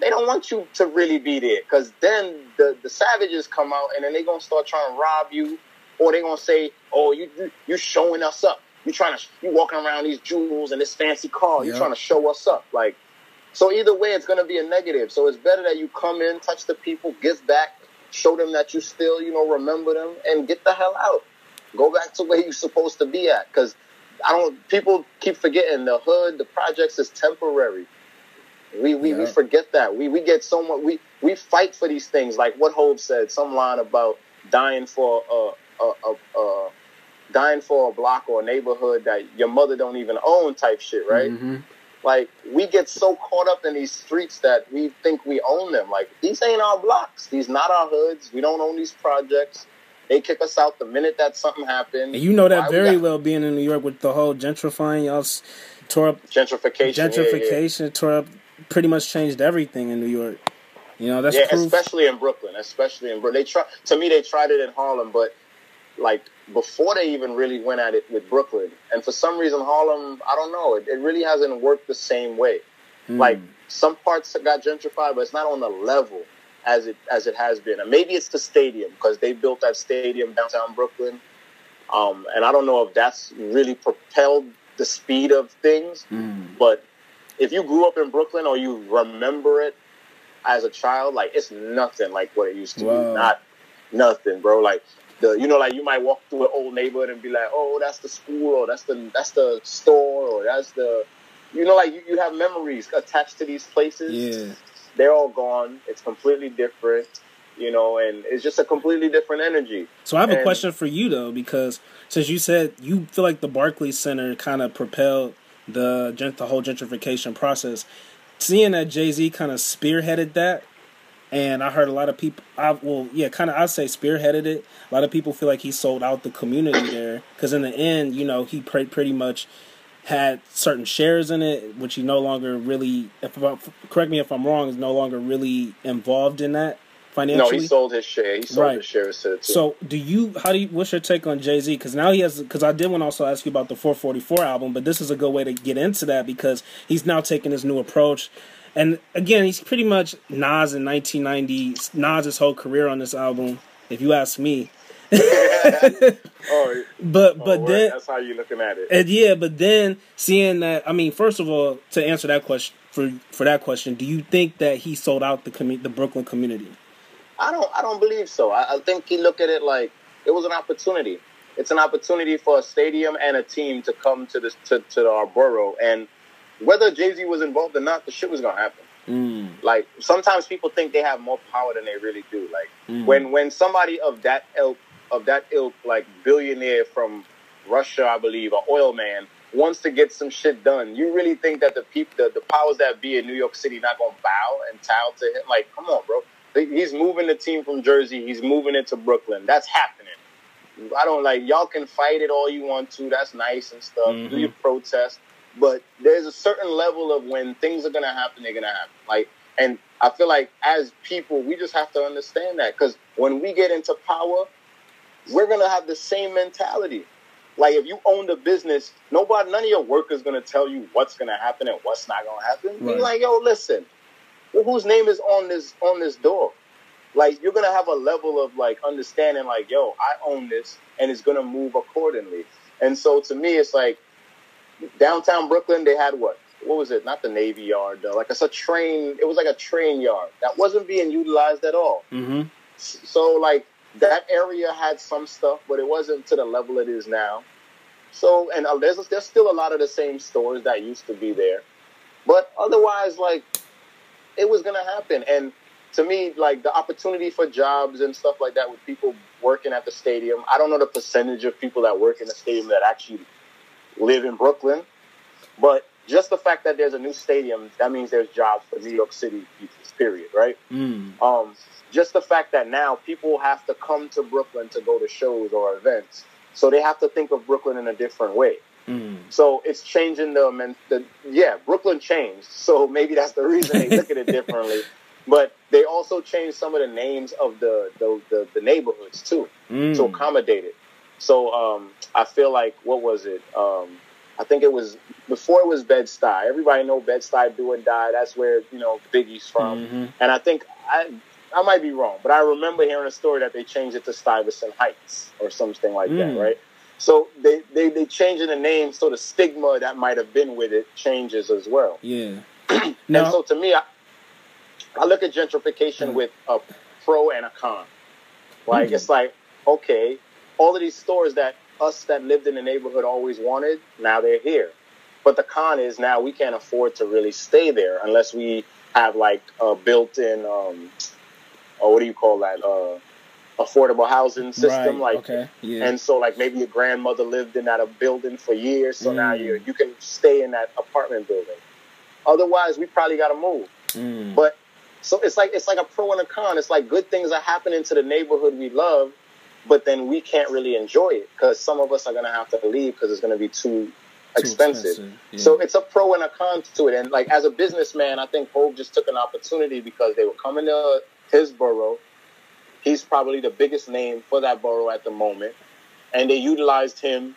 They don't want you to really be there because then the, the savages come out and then they going to start trying to rob you or they going to say, oh, you, you, you showing us up. You trying to, you walking around these jewels and this fancy car. You Yeah. trying to show us up. Like, so either way, it's going to be a negative. So it's better that you come in, touch the people, give back, show them that you still, you know, remember them, and get the hell out. Go back to where you're supposed to be at. Because I don't. People keep forgetting the hood, the projects is temporary. We we, we forget that. We we get so much. We we fight for these things. Like what Hov said, some line about dying for a a, a, a dying for a block or a neighborhood that your mother don't even own, type shit, right? Mhm. Like we get so caught up in these streets that we think we own them. Like these ain't our blocks. These not our hoods. We don't own these projects. They kick us out the minute that something happened. And you know Why that we very got well being in New York with the whole gentrifying. Y'all tore up Gentrification. yeah, yeah. gentrification, tore up, pretty much changed everything in New York. You know that's yeah, proof. especially in Brooklyn. Especially in Brooklyn. They try to me. They tried it in Harlem, but like before they even really went at it with Brooklyn. And for some reason, Harlem, I don't know, it, it really hasn't worked the same way. Mm. Like some parts got gentrified, but it's not on the level as it as it has been. And maybe it's the stadium because they built that stadium downtown Brooklyn. Um, and I don't know if that's really propelled the speed of things. Mm. But if you grew up in Brooklyn or you remember it as a child, like it's nothing like what it used to be. Not nothing, bro. Like the you know, like you might walk through an old neighborhood and be like, oh, that's the school, or that's the that's the store, or that's the you know, like you, you have memories attached to these places. Yeah. They're all gone. It's completely different, you know, and it's just a completely different energy. So I have a question for you though, because since you said you feel like the Barclays Center kind of propelled the the whole gentrification process, seeing that Jay Z kind of spearheaded that, and I heard a lot of people, I well, yeah, kind of I'd say spearheaded it. A lot of people feel like he sold out the community there, because in the end, you know, he pre- pretty much had certain shares in it, which he no longer really, if I'm, correct me if I'm wrong, is no longer really involved in that financially. No, he sold his share. He sold Right. his shares to the team. So, do you? How do you? What's your take on Jay Z? Because now he has. Because I did want to also ask you about the 444 album, but this is a good way to get into that because he's now taking his new approach, and again, he's pretty much Nas in 1990. Nas' whole career on this album, if you ask me. oh, But oh, but word. then that's how you're looking at it. and yeah, but then seeing that, I mean, first of all, to answer that question for for that question, do you think that he sold out the commu- the Brooklyn community? I don't. I don't believe so. I, I think he looked at it like it was an opportunity. It's an opportunity for a stadium and a team to come to this to, to our borough, and whether Jay Z was involved or not, the shit was gonna happen. Mm, Like sometimes people think they have more power than they really do. Like mm. when when somebody of that ilk of that ilk, like billionaire from Russia, I believe, or oil man, wants to get some shit done, you really think that the people, the, the powers that be in New York City, not gonna bow and bow to him? Like, come on, bro. He's moving the team from Jersey. He's moving it to Brooklyn. That's happening. I don't like y'all can fight it all you want to. That's nice and stuff. Mhm. Do your protest, but there's a certain level of when things are gonna happen, they're gonna happen. Like, and I feel like as people, we just have to understand that because when we get into power, we're gonna have the same mentality. Like if you own the business, nobody, none of your workers gonna tell you what's gonna happen and what's not gonna happen. Be Right. like, yo, listen, well, whose name is on this on this door? Like you're gonna have a level of like understanding, like, yo, I own this, and it's gonna move accordingly. And so to me, it's like downtown Brooklyn. They had what? What was it? Not the Navy Yard, though. Like it's a train. It was like a train yard that wasn't being utilized at all. hmm So like that area had some stuff, but it wasn't to the level it is now. So and uh, there's there's still a lot of the same stores that used to be there, but otherwise like it was gonna happen. And to me, like the opportunity for jobs and stuff like that with people working at the stadium. I don't know the percentage of people that work in the stadium that actually live in Brooklyn, but just the fact that there's a new stadium, that means there's jobs for New York City people. Period. Right Mm. um, just the fact that now people have to come to Brooklyn to go to shows or events, so they have to think of Brooklyn in a different way. Mm. So it's changing the, the yeah, Brooklyn changed. So maybe that's the reason they look at it differently. But they also changed some of the names of the the, the, the neighborhoods too Mm. to accommodate it. So um, I feel like what was it? Um, I think it was before it was Bed Stuy. Everybody know Bed Stuy do and die. That's where you know Biggie's from. Mhm. And I think I I might be wrong, but I remember hearing a story that they changed it to Stuyvesant Heights or something like Mm. that, right? So they they they changing the name, so the stigma that might have been with it changes as well. Yeah. And now, so to me, I, I look at gentrification Mm. with a pro and a con. Like Mm. it's like okay, all of these stores that us that lived in the neighborhood always wanted, now they're here. But the con is now we can't afford to really stay there unless we have like a built-in, um, or what do you call that, uh, affordable housing system. right. Like, okay. Yeah. and so like maybe your grandmother lived in that a building for years, so now Mm. you you can stay in that apartment building. Otherwise, we probably got to move. Mm. But so it's like it's like a pro and a con. It's like good things are happening to the neighborhood we love, but then we can't really enjoy it because some of us are gonna have to leave because it's gonna be too, Too expensive. Yeah. So it's a pro and a con to it. And like as a businessman, I think Hov just took an opportunity because they were coming to his borough. He's probably the biggest name for that borough at the moment. and they utilized him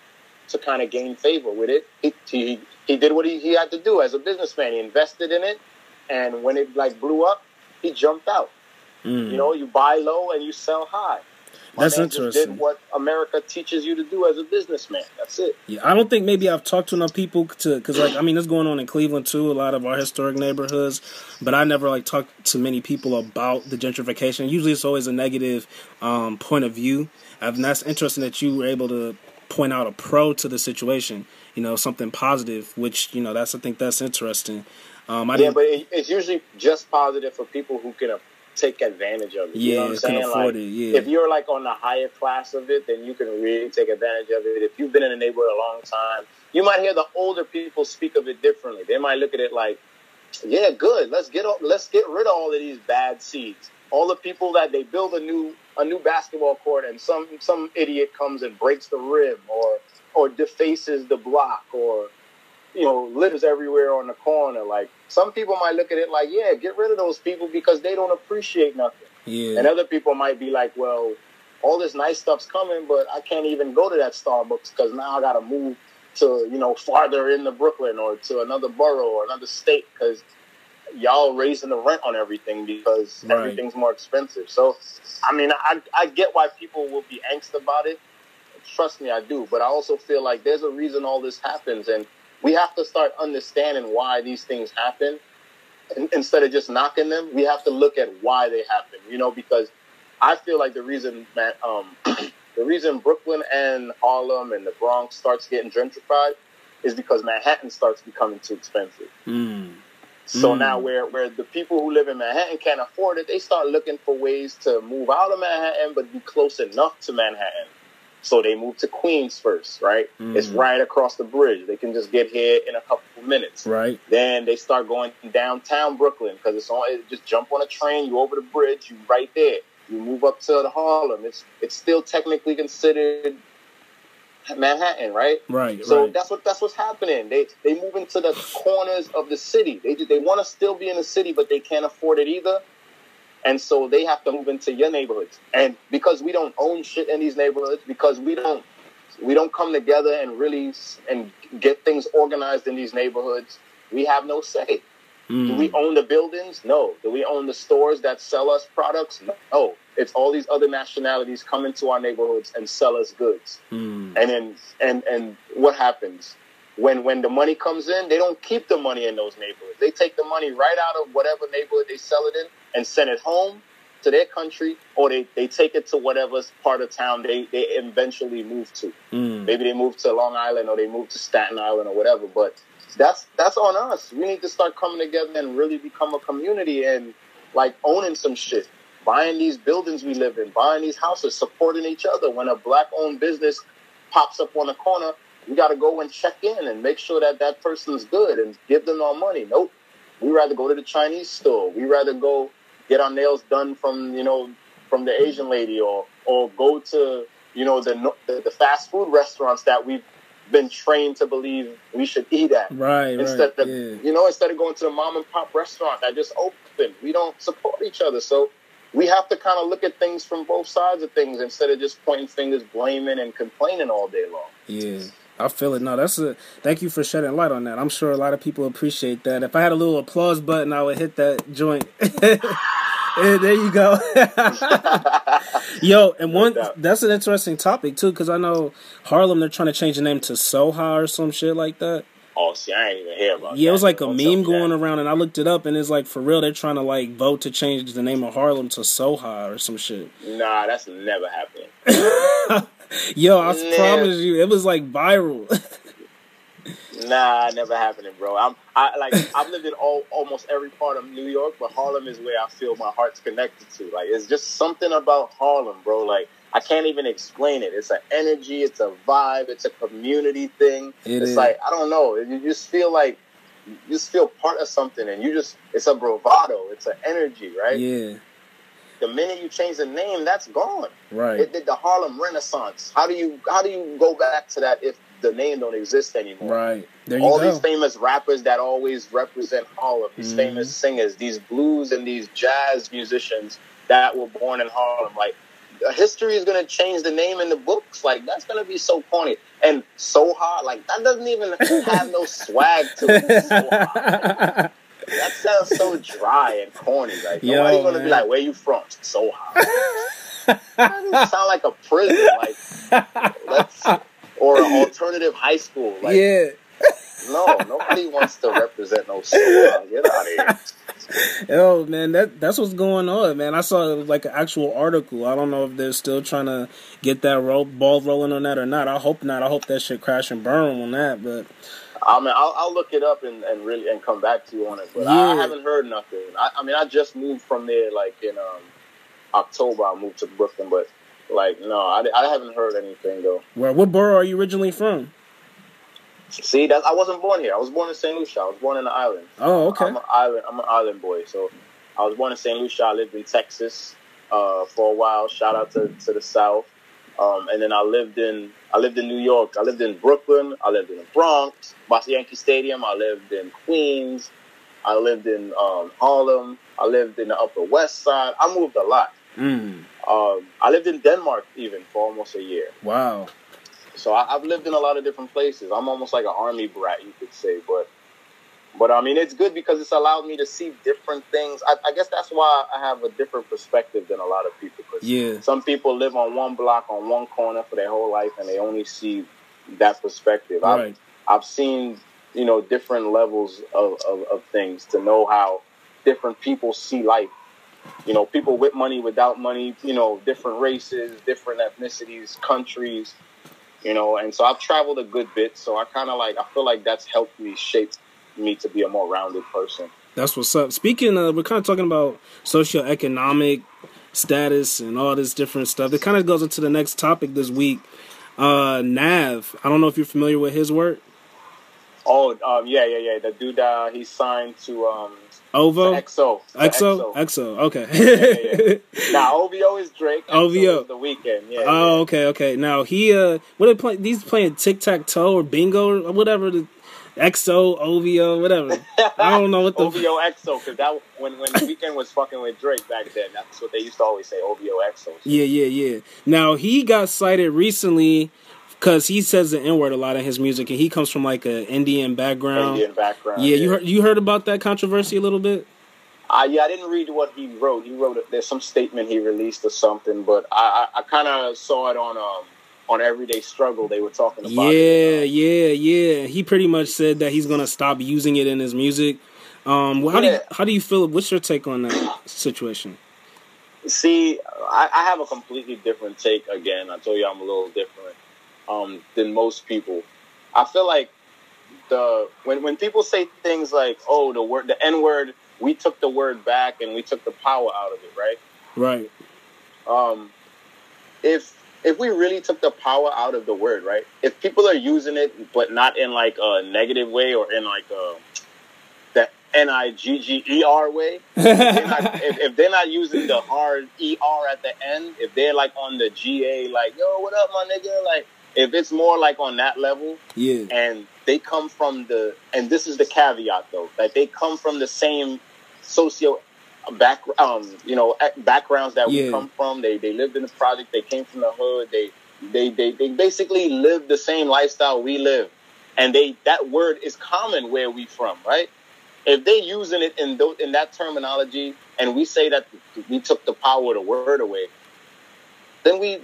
to kind of gain favor with it. He, he, he did what he, he had to do as a businessman. He invested in it, and when it like blew up, he jumped out. Mm. You know, you buy low and you sell high. My That's interesting. Did what America teaches you to do as a businessman. That's it. Yeah, I don't think maybe I've talked to enough people to because like I mean it's going on in Cleveland too, a lot of our historic neighborhoods, but I never like talked to many people about the gentrification. Usually it's always a negative um, point of view, and that's interesting that you were able to point out a pro to the situation. You know, something positive, which you know that's I think that's interesting. Um, I Yeah, but it, it's usually just positive for people who can take advantage of it. you know Yeah, what I'm saying? like, it, yeah. If you're like on the higher class of it, then you can really take advantage of it. If you've been in a neighborhood a long time, you might hear the older people speak of it differently. They might look at it like, "Yeah, good. Let's get let's get rid of all of these bad seeds. All the people that they build a new a new basketball court, and some some idiot comes and breaks the rim or or defaces the block or you know, litters everywhere on the corner. Like some people might look at it like, yeah, get rid of those people because they don't appreciate nothing. yeah, And other people might be like, well, all this nice stuff's coming, but I can't even go to that Starbucks because now I got to move to, you know, farther into Brooklyn or to another borough or another state because y'all raising the rent on everything because Right. everything's more expensive. So, I mean, I, I get why people will be angst about it. Trust me, I do. But I also feel like there's a reason all this happens. And we have to start understanding why these things happen. In- instead of just knocking them, we have to look at why they happen. You know, because I feel like the reason that um, the reason Brooklyn and Harlem and the Bronx starts getting gentrified is because Manhattan starts becoming too expensive. mm, So Mm. now, where where the people who live in Manhattan can't afford it, they start looking for ways to move out of Manhattan, but be close enough to Manhattan. So they move to Queens first, right? It's Mm. right across the bridge. They can just get here in a couple of minutes. right, Then they start going downtown Brooklyn because it's on. it- Just jump on a train, you over the bridge, you right there. You move up to the Harlem. It's it's still technically considered Manhattan, right? right, So right, that's what that's what's happening. They they move into the corners of the city. They they want to still be in the city, but they can't afford it either. And so they have to move into your neighborhoods. And because we don't own shit in these neighborhoods, because we don't we don't come together and really and get things organized in these neighborhoods, we have no say. Do we mm, own the buildings? No. Do we own the stores that sell us products? No. It's all these other nationalities come into our neighborhoods and sell us goods. mm, And then and and what happens when when the money comes in? They don't keep the money in those neighborhoods. They take the money right out of whatever neighborhood they sell it in and send it home to their country, or they, they take it to whatever part of town they, they eventually move to. mm. Maybe they move to Long Island or they move to Staten Island or whatever. But that's that's on us. We need to start coming together and really become a community and like owning some shit. Buying these buildings we live in, buying these houses, supporting each other. When a black owned business pops up on the corner, we got to go and check in and make sure that that person's good and give them our money. Nope. We rather go to the Chinese store. We rather go get our nails done from you know from the Asian lady or or go to you know the the, the fast food restaurants that we've been trained to believe we should eat at. Right, instead right, of yeah, you know instead of going to the mom and pop restaurant that just opened we don't support each other. So we have to kind of look at things from both sides of things instead of just pointing fingers blaming and complaining all day long. Yeah, I feel it. No, that's a thank you for shedding light on that. I'm sure a lot of people appreciate that. If I had a little applause button, I would hit that joint. And there you go. Yo, and one that's an interesting topic too, because I know Harlem they're trying to change the name to Soha or some shit like that. oh see i ain't even hear about Yeah, it was like a Don't meme me going that. around, and I looked it up, and it's like for real, they're trying to like vote to change the name of Harlem to Soha or some shit. nah that's never happening Yo, I Nah. promise you, it was like viral. Nah, never happening, bro. I'm I like I've lived in all almost every part of New York, but Harlem is where I feel my heart's connected to. Like it's just something about Harlem, bro. Like I can't even explain it. It's an energy, it's a vibe, it's a community thing. It it's is. like I don't know. You just feel like you just feel part of something, and you just it's a bravado. It's an energy, right? yeah, The minute you change the name, that's gone. right. It did the Harlem Renaissance. How do you how do you go back to that if the name don't exist anymore? Right. There all go. these famous rappers that always represent Harlem, these Mhm. famous singers, these blues and these jazz musicians that were born in Harlem. Like history is gonna change the name in the books. Like that's gonna be so corny and so hard. Like that doesn't even have no swag to it. So. That sounds so dry and corny. Like Yo, nobody's gonna man. be like, "Where you from?" So. That sound like a prison. Like let's or an alternative high school. Like yeah. no, nobody wants to represent no hard. Get out of here. Yo, man, that that's what's going on, man. I saw like an actual article. I don't know if they're still trying to get that roll, ball rolling on that or not. I hope not. I hope that shit crash and burn on that. But I mean, I'll, I'll look it up and, and really and come back to you on it. But I, I haven't heard nothing. I, I mean, I just moved from there like in um, October. I moved to Brooklyn, but like no, I, I haven't heard anything though. Well, what borough are you originally from? See, that I wasn't born here. I was born in St. Lucia. I was born in the island. Oh, okay. I'm an island. I'm an island boy. So I was born in St. Lucia. I lived in Texas uh, for a while. Shout out to, to the South. Um, and then I lived in I lived in New York. I lived in Brooklyn. I lived in the Bronx, Boston Yankee Stadium. I lived in Queens. I lived in um, Harlem. I lived in the Upper West Side. I moved a lot. Mm, Um, I lived in Denmark even for almost a year. wow. So I, I've lived in a lot of different places. I'm almost like an army brat, you could say. But, but I mean, it's good because it's allowed me to see different things. I, I guess that's why I have a different perspective than a lot of people. 'cause Yeah. some people live on one block, on one corner for their whole life, and they only see that perspective. I've, Right. I've seen, you know, different levels of, of, of things to know how different people see life. You know, people with money, without money, you know, different races, different ethnicities, countries, you know, and so I've traveled a good bit. So I kind of like, I feel like that's helped me shape me to be a more rounded person. That's what's up. Speaking of, we're kind of talking about socioeconomic status and all this different stuff. It kind of goes into the next topic this week. Uh, Nav. I don't know if you're familiar with his work. Oh, um, yeah, yeah, yeah. The dude, uh, he signed to um, Ovo. the XO. The XO. XO. Okay. Nah, OVO is Drake. OVO. is the Weeknd. Yeah. Oh, okay, okay. Now he uh, what they play? These playing tic tac toe or bingo or whatever. The XO, OVO, whatever. I don't know what the. OVO XO because that when when the Weeknd was fucking with Drake back then, that's what they used to always say. OVO XO. Yeah, yeah, yeah. Now he got cited recently because he says the N word a lot in his music, and he comes from like a Indian background. Indian background. Yeah, you heard you heard about that controversy a little bit. Uh, yeah, I didn't read what he wrote. He wrote there's some statement he released or something, but I I, I kind of saw it on um on Everyday Struggle. They were talking about Yeah, it. yeah, yeah. He pretty much said that he's gonna stop using it in his music. Um, well, how do you how do you feel? What's your take on that situation? See, I, I have a completely different take. Again, I told you I'm a little different um, than most people. I feel like the when when people say things like, "Oh, the word, the N word," we took the word back and we took the power out of it, right? Right. um, if if we really took the power out of the word, right? If people are using it, but not in like a negative way or in like a the N I G G E R way, if they're, not, if, if they're not using the hard E R at the end, if they're like on the G A, like yo, what up, my nigga? Like if it's more like on that level, Yeah. and they come from the and this is the caveat though that they come from the same socio back um you know backgrounds that Yeah. we come from they they lived in the project they came from the hood they they they, they basically live the same lifestyle we live and they that word is common where we from right if they using it in those in that terminology and we say that we took the power of the word away then we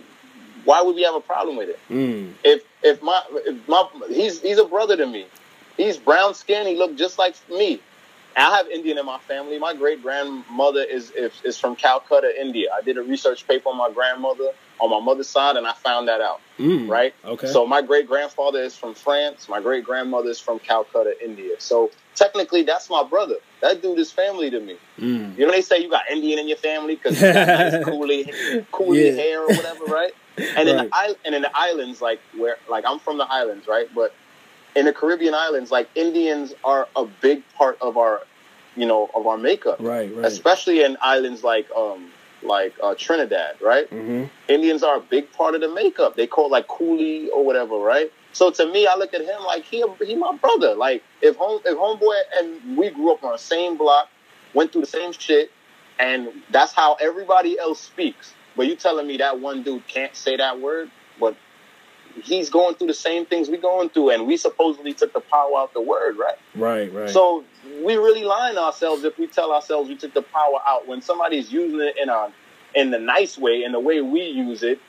why would we have a problem with it Mm. if if my if my he's he's a brother to me. He's brown skin. He looked just like me. And I have Indian in my family. My great grandmother is, is is from Calcutta, India. I did a research paper on my grandmother on my mother's side, and I found that out. Mm. Right. Okay. So my great grandfather is from France. My great grandmother is from Calcutta, India. So technically, that's my brother. That dude is family to me. Mm. You know they say you got Indian in your family because you got nice coolie, coolie Yeah. hair or whatever, right? And in the and in the islands, like where like I'm from the islands, right? But in the Caribbean islands, like Indians are a big part of our, you know, of our makeup, Right. Right. especially in islands like um like uh, Trinidad, right? hmm Indians are a big part of the makeup. They call it like coolie or whatever, right? So to me, I look at him like he he my brother. Like if home if homeboy and we grew up on the same block, went through the same shit, and that's how everybody else speaks. But you telling me that one dude can't say that word, but he's going through the same things we're going through, and we supposedly took the power out the word, right? Right, right. So we really lying ourselves if we tell ourselves we took the power out when somebody's using it in a in the nice way, in the way we use it,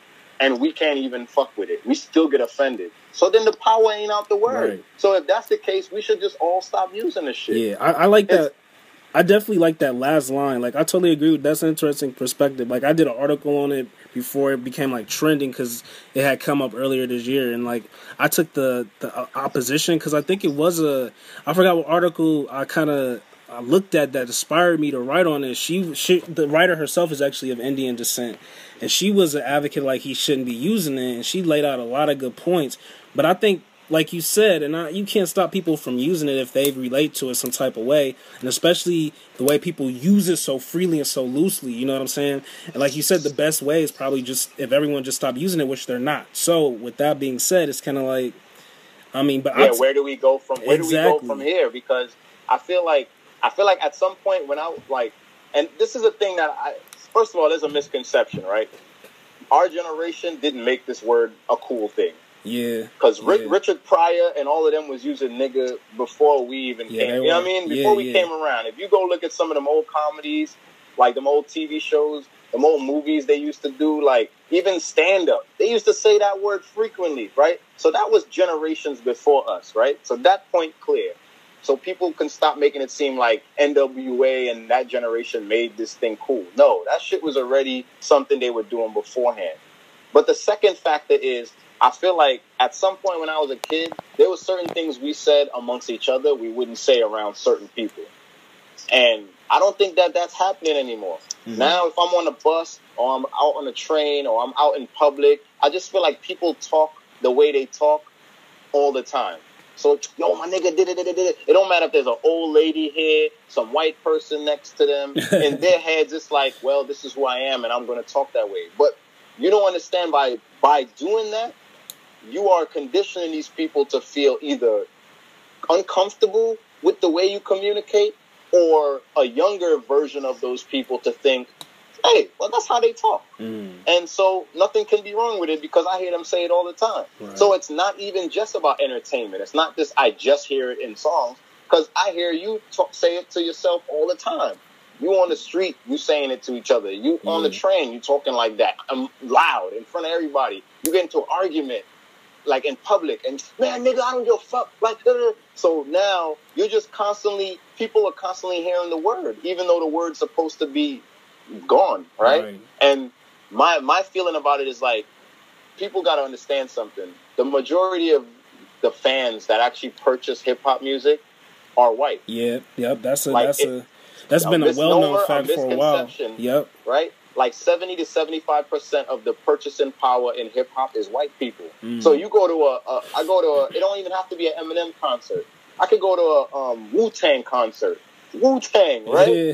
and we can't even fuck with it. We still get offended. So then the power ain't out the word. Right. So if that's the case, we should just all stop using this shit. Yeah, I, I like It's- that. I definitely like that last line. Like, I totally agree with that's an interesting perspective. Like, I did an article on it before it became like trending because it had come up earlier this year, and like I took the the uh, opposition because I think it was a I forgot what article I kind of I looked at that inspired me to write on it. She, she the writer herself is actually of Indian descent, and she was an advocate like he shouldn't be using it, and she laid out a lot of good points. But I think like you said, and I, you can't stop people from using it if they relate to it some type of way, and especially the way people use it so freely and so loosely. You know what I'm saying? And like you said, the best way is probably just if everyone just stopped using it, which they're not. So with that being said, it's kind of like, I mean, but yeah, where do we go from where do we go from here? Because I feel like I feel like at some point when I like, and this is a thing that I first of all, there's a misconception, right? Our generation didn't make this word a cool thing yeah, because Yeah. Richard Pryor and all of them was using nigga before we even Yeah, came. You know what I were. mean? Yeah, Before we yeah. came around. If you go look at some of them old comedies, like them old TV shows, them old movies they used to do, like even stand up, they used to say that word frequently, right? So that was generations before us, right? So that point clear. So people can stop making it seem like NWA and that generation made this thing cool. No, that shit was already something they were doing beforehand. But the second factor is, I feel like at some point when I was a kid, there were certain things we said amongst each other we wouldn't say around certain people. And I don't think that that's happening anymore. Mhm. Now, if I'm on a bus or I'm out on a train or I'm out in public, I just feel like people talk the way they talk all the time. So, yo, my nigga did it, did it, did it. It don't matter if there's an old lady here, some white person next to them. In their heads, it's like, well, this is who I am, and I'm going to talk that way. But you don't understand by by doing that, you are conditioning these people to feel either uncomfortable with the way you communicate, or a younger version of those people to think, hey, well, that's how they talk. Mm, And so nothing can be wrong with it because I hear them say it all the time. Right. So it's not even just about entertainment. It's not just I just hear it in songs because I hear you talk, say it to yourself all the time. You on the street, you saying it to each other. You on the train, you talking like that. I'm loud in front of everybody. You get into an argument like in public and man, nigga, I don't give a fuck. Like, uh, so now you're just constantly, people are constantly hearing the word, even though the word's supposed to be gone, right? Right. And my my feeling about it is like people got to understand something. The majority of the fans that actually purchase hip hop music are white, yeah, yep. That's a Like, that's it- a that's a been a well known misnomer, a fact for a while. Yep. right? Like 70 to 75 percent of the purchasing power in hip hop is white people. Mm. So you go to a, a, I go to a, it don't even have to be an Eminem concert. I could go to a um, Wu Tang concert. Wu Tang, right? Yeah.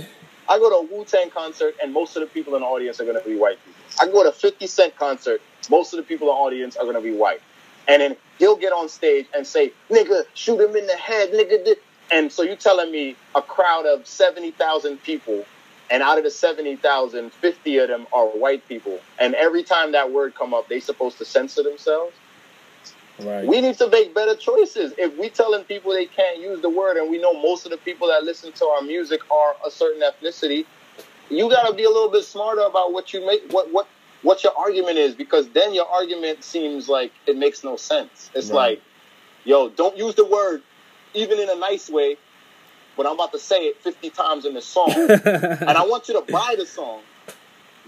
I go to a Wu Tang concert, and most of the people in the audience are going to be white people. I go to a 50 Cent concert, most of the people in the audience are going to be white. And then he'll get on stage and say, nigga, shoot him in the head, nigga. di-" And so you telling me a crowd of 70,000 people, and out of the 70,000, 50 of them are white people. And every time that word come up, they supposed to censor themselves? Right. We need to make better choices. If we telling people they can't use the word, and we know most of the people that listen to our music are a certain ethnicity, you got to be a little bit smarter about what you make, what what what your argument is, because then your argument seems like it makes no sense. It's Right. like, yo, don't use the word, even in a nice way, but I'm about to say it 50 times in the song, and I want you to buy the song.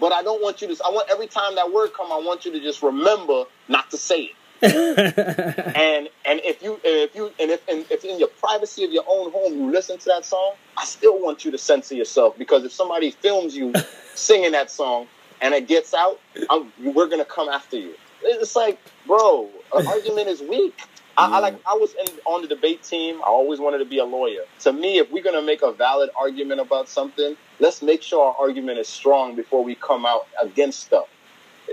But I don't want you to. I want every time that word come, I want you to just remember not to say it and and if you if you and if and if in your privacy of your own home you listen to that song, I still want you to censor yourself because if somebody films you singing that song and it gets out, I'm, we're gonna come after you. It's like, bro, an argument is weak. I, I like. I was in, on the debate team. I always wanted to be a lawyer. To me, if we're gonna make a valid argument about something, let's make sure our argument is strong before we come out against stuff.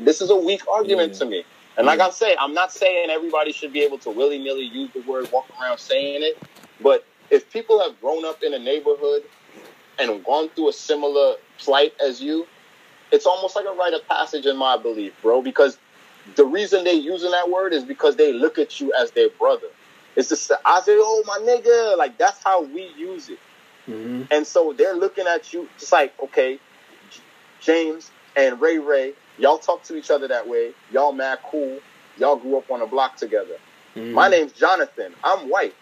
This is a weak argument Yeah. to me. And like Yeah. I say, I'm not saying everybody should be able to willy nilly use the word, walk around saying it. But if people have grown up in a neighborhood and gone through a similar plight as you, it's almost like a rite of passage in my belief, bro. Because the reason they using that word is because they look at you as their brother. It's just I say, oh my nigga, like that's how we use it. Mm-hmm. And so they're looking at you just like, okay, James and Ray Ray, y'all talk to each other that way. Y'all mad cool. Y'all grew up on a block together. Mm-hmm. My name's Jonathan. I'm white.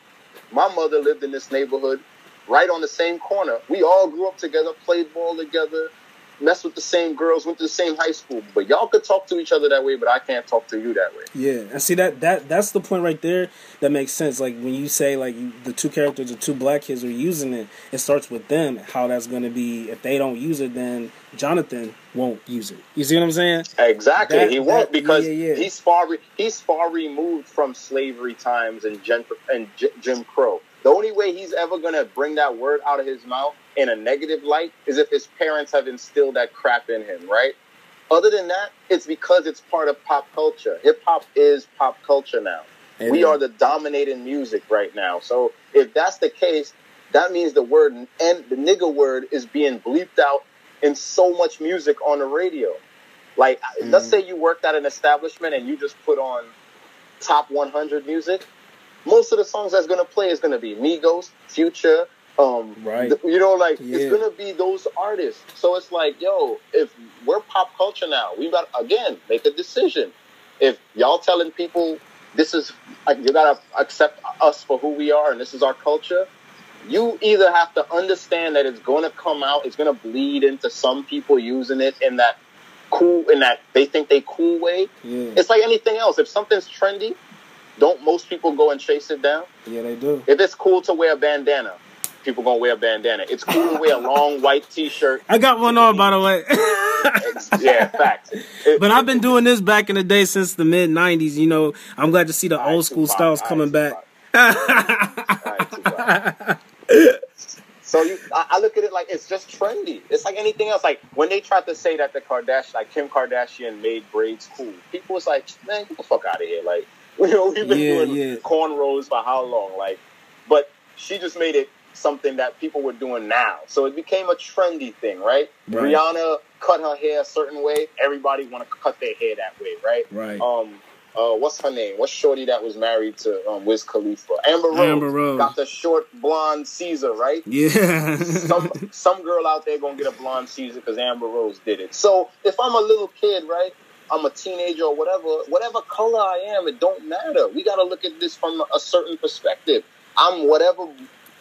My mother lived in this neighborhood right on the same corner. We all grew up together, played ball together, mess with the same girls, went to the same high school. But y'all could talk to each other that way, but I can't talk to you that way. Yeah, and see that that that's the point right there that makes sense. Like when you say like the two characters, the two black kids are using it, it starts with them. How that's going to be if they don't use it, then Jonathan won't use it. You see what I'm saying? Exactly, that, he won't because yeah, yeah. he's far he's far removed from slavery times and, gen, and Jim Crow. The only way he's ever going to bring that word out of his mouth in a negative light is if his parents have instilled that crap in him, right? Other than that, it's because it's part of pop culture. Hip hop is pop culture now. Amen. We are the dominating music right now. So if that's the case, that means the word and the nigga word is being bleeped out in so much music on the radio. Like, mm. let's say you worked at an establishment and you just put on top 100 music. Most of the songs that's going to play is going to be Migos, Future, um, right. you know, like yeah. it's gonna be those artists. So it's like, yo, if we're pop culture now, we got to, again make a decision. If y'all telling people this is you gotta accept us for who we are and this is our culture, you either have to understand that it's gonna come out, it's gonna bleed into some people using it in that cool in that they think they cool way. Yeah. It's like anything else. If something's trendy, don't most people go and chase it down? Yeah, they do. If it's cool to wear a bandana, people gonna wear a bandana. It's cool to wear a long white T-shirt. I got one on, by the way. yeah, facts. It, but I've been doing this back in the day since the mid '90s. You know, I'm glad to see the old school styles coming back. so you, I, I, look at it like it's just trendy. It's like anything else. Like when they tried to say that the Kardashian, like Kim Kardashian, made braids cool, people was like, "Man, get the fuck out of here!" Like, you know, we've been yeah, doing yeah. cornrows for how long? Like, but she just made it something that people were doing now. So it became a trendy thing, right? right. Rihanna cut her hair a certain way. Everybody want to cut their hair that way, right? Right. Um, uh, what's her name? What's Shorty that was married to um, Wiz Khalifa? Amber Rose. Amber Rose got the short blonde Caesar, right? Yeah. some some girl out there gonna get a blonde Caesar because Amber Rose did it. So if I'm a little kid, right? I'm a teenager or whatever, whatever color I am, it don't matter. We got to look at this from a certain perspective. I'm whatever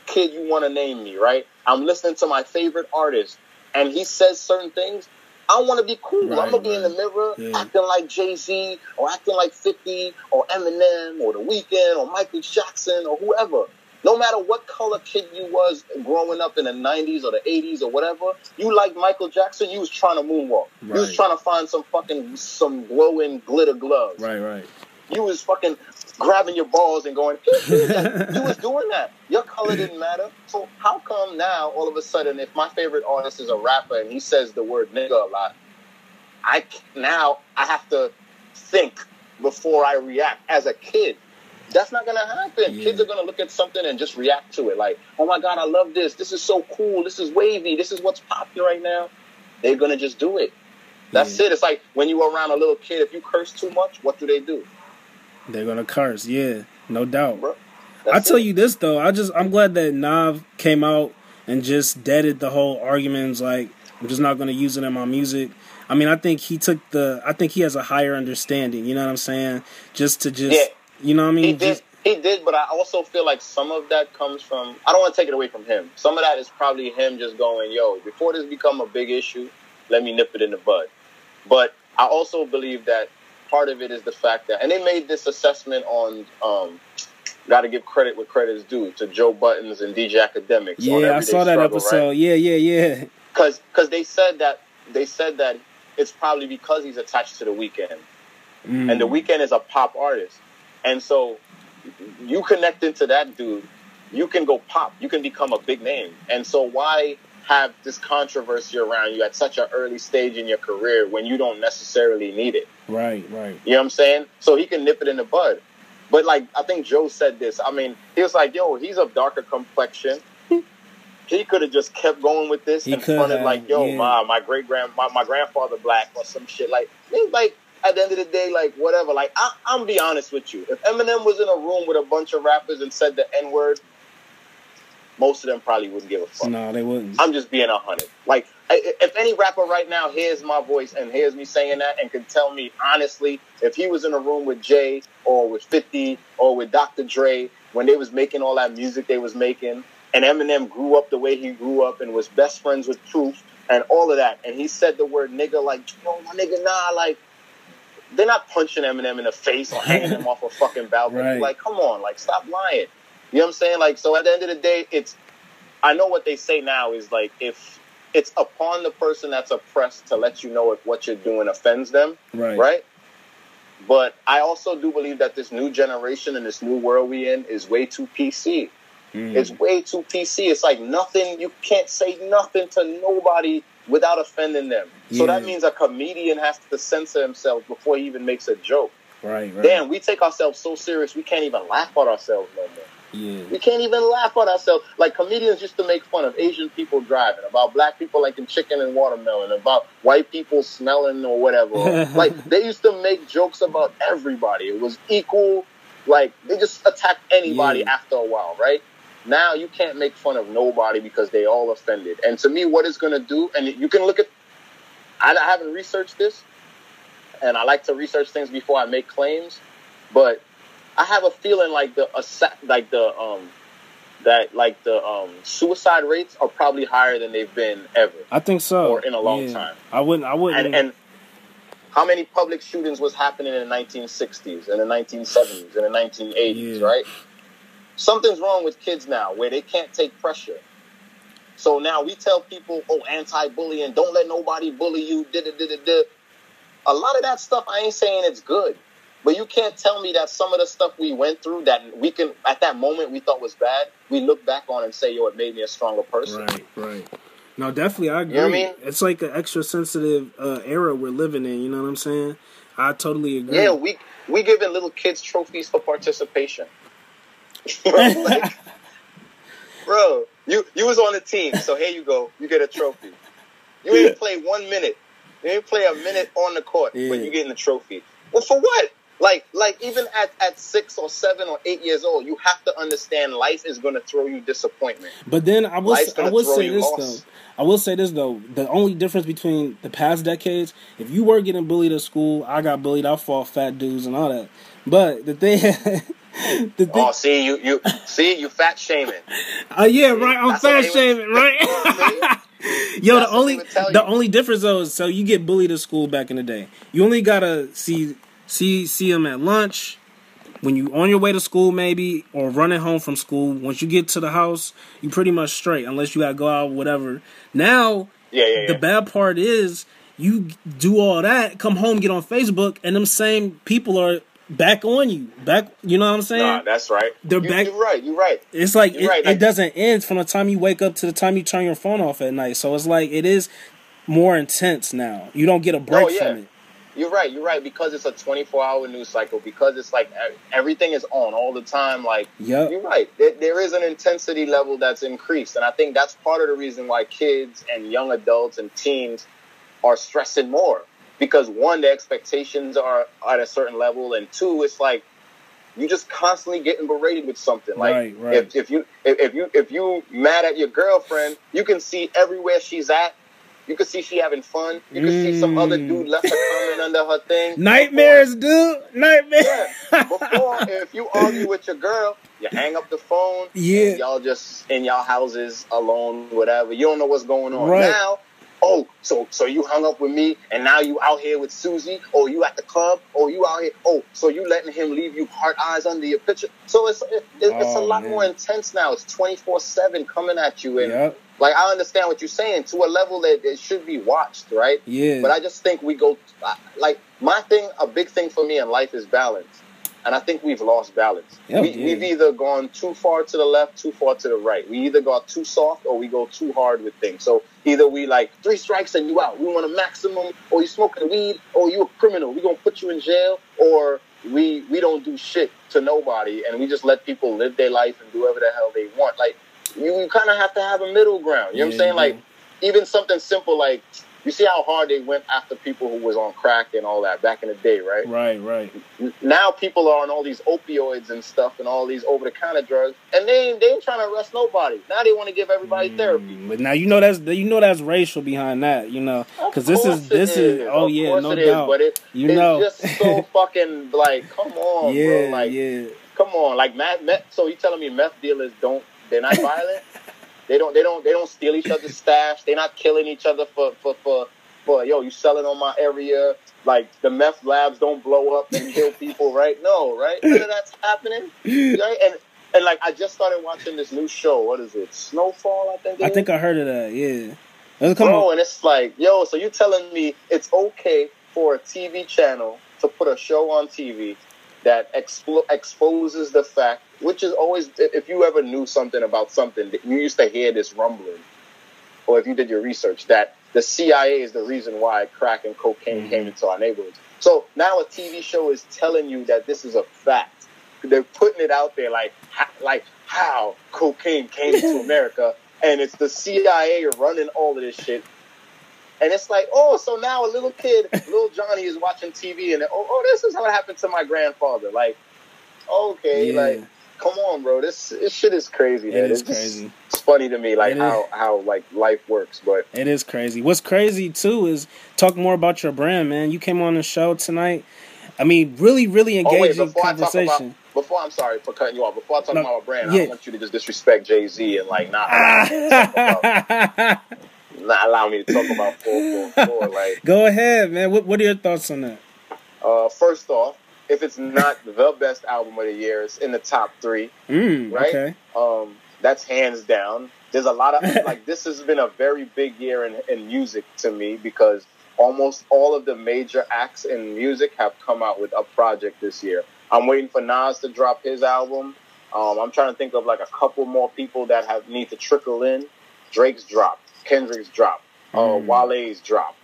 kid you want to name me, right? I'm listening to my favorite artist, and he says certain things. I want to be cool. Right, I'm gonna be in the mirror yeah. acting like Jay Z or acting like 50 or Eminem or The Weeknd or Michael Jackson or whoever. No matter what color kid you was growing up in the 90s or the 80s or whatever, you like Michael Jackson, you was trying to moonwalk. Right. You was trying to find some fucking some glowing glitter gloves. Right, right. You was fucking grabbing your balls and going, you was doing that. Your color didn't matter. So how come now, all of a sudden, if my favorite artist is a rapper and he says the word nigga a lot, I now I have to think before I react as a kid. That's not gonna happen. Yeah. Kids are gonna look at something and just react to it, like, "Oh my god, I love this. This is so cool. This is wavy. This is what's popular right now." They're gonna just do it. That's yeah. it. It's like when you are around a little kid. If you curse too much, what do they do? They're gonna curse, yeah, no doubt. I tell it. you this though, I just I'm glad that Nav came out and just deaded the whole arguments. Like I'm just not gonna use it in my music. I mean, I think he took the. I think he has a higher understanding. You know what I'm saying? Just to just, yeah. You know what I mean? He did. He did, but I also feel like some of that comes from. I don't want to take it away from him. Some of that is probably him just going, "Yo, before this become a big issue, let me nip it in the bud." But I also believe that part of it is the fact that, and they made this assessment on. Um, Got to give credit where credit is due to Joe Buttons and DJ Akademiks. Yeah, I saw that struggle, episode. Right? Yeah, yeah, yeah. Because because they said that they said that it's probably because he's attached to the Weeknd, mm. and the Weeknd is a pop artist, and so you connect into that dude, you can go pop, you can become a big name, and so why have this controversy around you at such an early stage in your career when you don't necessarily need it. Right, right. You know what I'm saying? So he can nip it in the bud. But like I think Joe said this. I mean, he was like, "Yo, he's of darker complexion. he could have just kept going with this He and fronted like, yo, yeah. my my great grand my, my grandfather black or some shit. Like, like at the end of the day, like whatever. Like, I, I'm be honest with you. If Eminem was in a room with a bunch of rappers and said the N word, most of them probably wouldn't give a fuck. No, they wouldn't. I'm just being a hundred. Like, I- if any rapper right now hears my voice and hears me saying that and can tell me honestly, if he was in a room with Jay or with 50 or with Dr. Dre when they was making all that music they was making, and Eminem grew up the way he grew up and was best friends with Proof and all of that, and he said the word nigga like, yo, my nigga, nah, like. They're not punching Eminem in the face or hanging him off a fucking balcony. Right. Like, come on, like, stop lying. You know what I'm saying? Like, so at the end of the day, it's I know what they say now is like if it's upon the person that's oppressed to let you know if what you're doing offends them, Right. right? But I also do believe that this new generation and this new world we in is way too PC. Mm. It's way too PC. It's like nothing. You can't say nothing to nobody without offending them. So that means a comedian has to censor himself before he even makes a joke. right. Right. Damn, we take ourselves so serious we can't even laugh at ourselves no more. Yeah. We can't even laugh at ourselves. Like comedians used to make fun of Asian people driving, about black people liking chicken and watermelon, about white people smelling or whatever. like they used to make jokes about everybody. It was equal. Like they just attacked anybody Yeah. after a while, right? Now you can't make fun of nobody because they all offended. And to me, what it's gonna do, and you can look at. I I haven't researched this, and I like to research things before I make claims, but I have a feeling like the like the um that like the um suicide rates are probably higher than they've been ever. I think so. Or in a long Yeah. time. I wouldn't. I wouldn't. And and how many public shootings was happening in the 1960s and the 1970s and the 1980s, Yeah. right? Something's wrong with kids now where they can't take pressure. So now we tell people, oh, anti-bullying, don't let nobody bully you. Da, da, da, da, da. A lot of that stuff, I ain't saying it's good, but you can't tell me that some of the stuff we went through that we can, at that moment, we thought was bad. We look back on and say, yo, it made me a stronger person. Right, right. No, definitely, I agree. know what I mean? It's like an extra sensitive uh, era we're living in. You know what I'm saying? I totally agree. Yeah, we we giving little kids trophies for participation. Like, bro, you you was on the team, so here you go. You get a trophy. You ain't play one minute. You ain't play a minute on the court, Yeah. but you getting the trophy. Well, for what? Like, like even at, at six or seven or eight years old, you have to understand life is going to throw you disappointment. But then I will I will say this off. though. I will say this though. The only difference between the past decades, if you were getting bullied at school, I got bullied. I fought fat dudes and all that. But the thing, thing, Oh, see you you see you fat shaming. uh, yeah, right. I'm That's fat shaming, right? Yo, That's the only they would tell the you. only difference though is so you get bullied at school back in the day. You only gotta see see see them at lunch, when you on your way to school maybe or running home from school. Once you get to the house, you pretty much straight unless you gotta go out whatever. Now Yeah, yeah, yeah. the bad part is you do all that, come home, get on Facebook, and them same people are back on you. Back, you know what I'm saying? Nah, that's right. They're you, back- You're right. You're right. it's like it, right, it doesn't end from the time you wake up to the time you turn your phone off at night. So it's like it is more intense now. You don't get a break Oh, yeah. from it. You're right. You're right because it's a 24 hour news cycle. Because it's like everything is on all the time. Like Yep. you're right. There, there is an intensity level that's increased, and I think that's part of the reason why kids and young adults and teens are stressing more. Because one, the expectations are at a certain level, and two, it's like you just constantly getting berated with something. Like Right, right. if if you if, if you if you mad at your girlfriend, you can see everywhere she's at. You can see she having fun. You can see some other Mm. dude left her comment under her thing. Nightmares, dude. Nightmares. Yeah. Before, if you argue with your girl, you hang up the phone. Yeah. y'all just in y'all houses alone, whatever. You don't know what's going on Right. now. Oh, so so you hung up with me, and now you out here with Susie, or you at the club, or you out here. Oh, so you letting him leave you heart eyes under your picture? So it's it, it's a Oh, lot man. more intense now. It's twenty four seven coming at you, and Yep. like I understand what you're saying to a level that it should be watched, right? Yeah. But I just think we go like my thing. A big thing for me in life is balance, and I think we've lost balance. We. We've either gone too far to the left, too far to the right. We either got too soft or we go too hard with things. So either we like three strikes and you out. We want a maximum, or you smoking weed, or you a criminal. We gonna put you in jail, or we we don't do shit to nobody, and we just let people live their life and do whatever the hell they want. Like you, you kind of have to have a middle ground. You know what I'm saying? Like even something simple like you see how hard they went after people who was on crack and all that back in the day, right? Right, right. Now people are on all these opioids and stuff and all these over the counter drugs, and they ain't, they ain't trying to arrest nobody. Now they want to give everybody therapy. Mm, But now you know that's you know that's racial behind that, you know, because this is this is, oh Of yeah, no it is, doubt. but it, You it's know. just so fucking like, come on, yeah, bro. Like, yeah. come on, like meth. So you telling me meth dealers don't? They're not violent. they don't. They don't. They don't steal each other's stash. They're not killing each other for for for for. Yo, you selling on my area? Like the meth labs don't blow up and kill people, right? No, right? None of that's happening, right? And and like I just started watching this new show. What is it? Snowfall, I think. I is? think I heard of that. Yeah. Let's come Bro, on. and it's like, yo, so you telling me it's okay for a TV channel to put a show on TV that explo- exposes the fact, which is always, if you ever knew something about something, you used to hear this rumbling, or if you did your research, that the CIA is the reason why crack and cocaine Mhm. came into our neighborhoods. So now a TV show is telling you that this is a fact. They're putting it out there like, like how cocaine came to America, and it's the CIA running all of this shit. And it's like, oh, so now a little kid, little Johnny, is watching TV, and oh, oh, this is how it happened to my grandfather. Like, okay, Yeah. like, come on, bro, this this shit is crazy. Man. is It's just- crazy. It's funny to me, like It is. how how like life works. But It is crazy. What's crazy too is talk more about your brand, man. You came on the show tonight. I mean, really, really oh wait, engaging before I talk conversation. about before I'm sorry for cutting you off. Before I talk No, about my brand, I don't want you to just disrespect Jay Z and like not allow me to talk about, not allow me to talk about four four four. Like, Go ahead, man. What What are your thoughts on that? uh, first off, if it's not the best album of the year, it's in the top three. Mm, Right? Okay. Um, that's hands down. There's a lot of like this has been a very big year in, in music to me because almost all of the major acts in music have come out with a project this year. I'm waiting for Nas to drop his album. Um, I'm trying to think of like a couple more people that have need to trickle in. Drake's dropped, Kendrick's dropped, uh, Mm. Wale's dropped,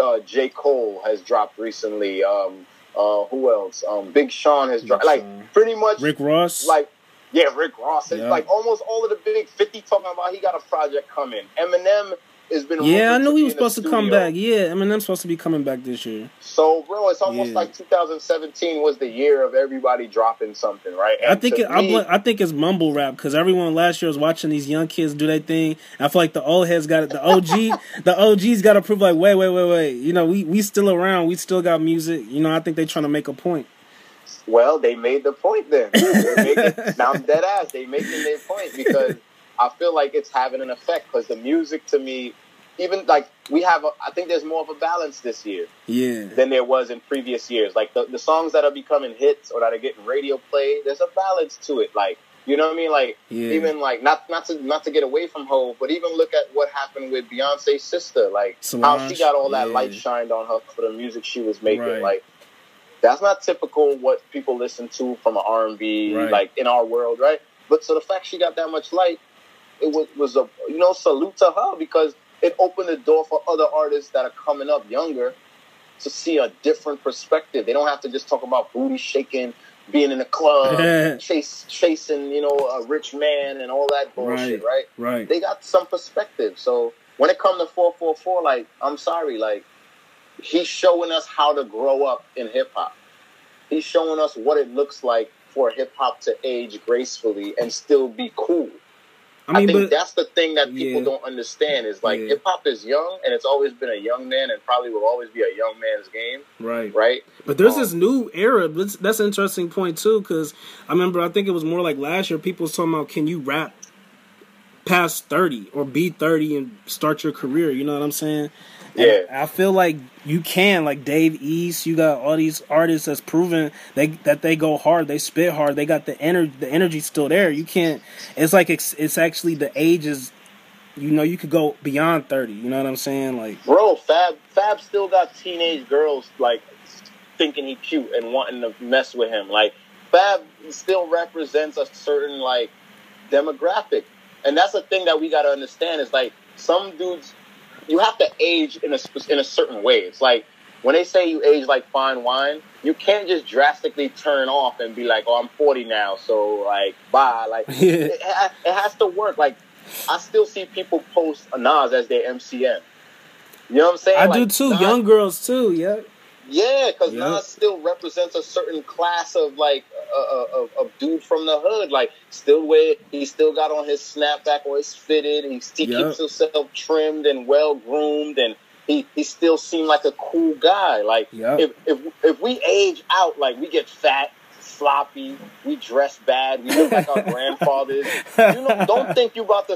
uh, J Cole has dropped recently. Um, uh, who else? Um, Big Sean has dropped. Like pretty much Rick Ross. like yeah, Rick Ross. Yeah. like almost all of the big fifty talking about he got a project coming. Eminem has been yeah, I knew he was supposed to come back. Yeah, Eminem's supposed to be coming back this year. So, bro, it's almost Yeah. like 2017 was the year of everybody dropping something, right? I think it, I, me- bl- I think it's mumble rap because everyone last year was watching these young kids do their thing. I feel like the old heads got it. The OG, the OGs got to prove like, wait, wait, wait, wait. You know, we we still around. We still got music. You know, I think they trying to make a point. Well, they made the point then. It, now I'm dead ass. They making their point because I feel like it's having an effect because the music to me, even like we have, a, I think there's more of a balance this year Yeah, than there was in previous years. Like the, the songs that are becoming hits or that are getting radio play, there's a balance to it. Like you know what I mean? Like yeah, even like not not to not to get away from Hov, but even look at what happened with Beyonce's sister. Like how she got all that yeah. light shined on her for the music she was making. Right. Like that's not typical what people listen to from an R and B like in our world, right? But so the fact she got that much light, it was was a you know salute to her because it opened the door for other artists that are coming up younger to see a different perspective. They don't have to just talk about booty shaking, being in a club, chase chasing you know a rich man and all that bullshit, right? right. They got some perspective. So when it comes to four four four, like I'm sorry, like he's showing us how to grow up in hip hop. He's showing us what it looks like for hip hop to age gracefully and still be cool. I I, think but that's the thing that people Yeah. don't understand is like Yeah. hip hop is young and it's always been a young man and probably will always be a young man's game, right. right? But there's Um, this new era. That's, that's an interesting point too, because I remember I think it was more like last year. People was talking about can you rap past thirty or be thirty and start your career? You know what I'm saying? And Yeah. I feel like you can. Like Dave East, you got all these artists that's proven they that they go hard, they spit hard, they got the energy. The energy's still there. You can't. It's like it's, it's actually the age is. You know, you could go beyond thirty. You know what I'm saying? Like, Bro, Fab Fab still got teenage girls like thinking he cute and wanting to mess with him. Like Fab still represents a certain like demographic, and that's the thing that we got to understand is like some dudes, you have to age in a in a certain way. It's like when they say you age like fine wine, you can't just drastically turn off and be like, oh, I'm 40 now, so like bye. Like it, it has to work. Like I still see people post Nas as their MCM. You know what I'm saying? I Like, do too. Nas- Young girls too. Yeah. Yeah, because Yeah. Nas still represents a certain class of like of, of dude from the hood. Like still wear, he still got on his snapback or his fitted. He, he Yeah. keeps himself trimmed and well groomed, and he he still seemed like a cool guy. Like Yeah. if if if we age out, like we get fat. Sloppy, we dress bad, we look like our grandfathers. You know, don't think you about to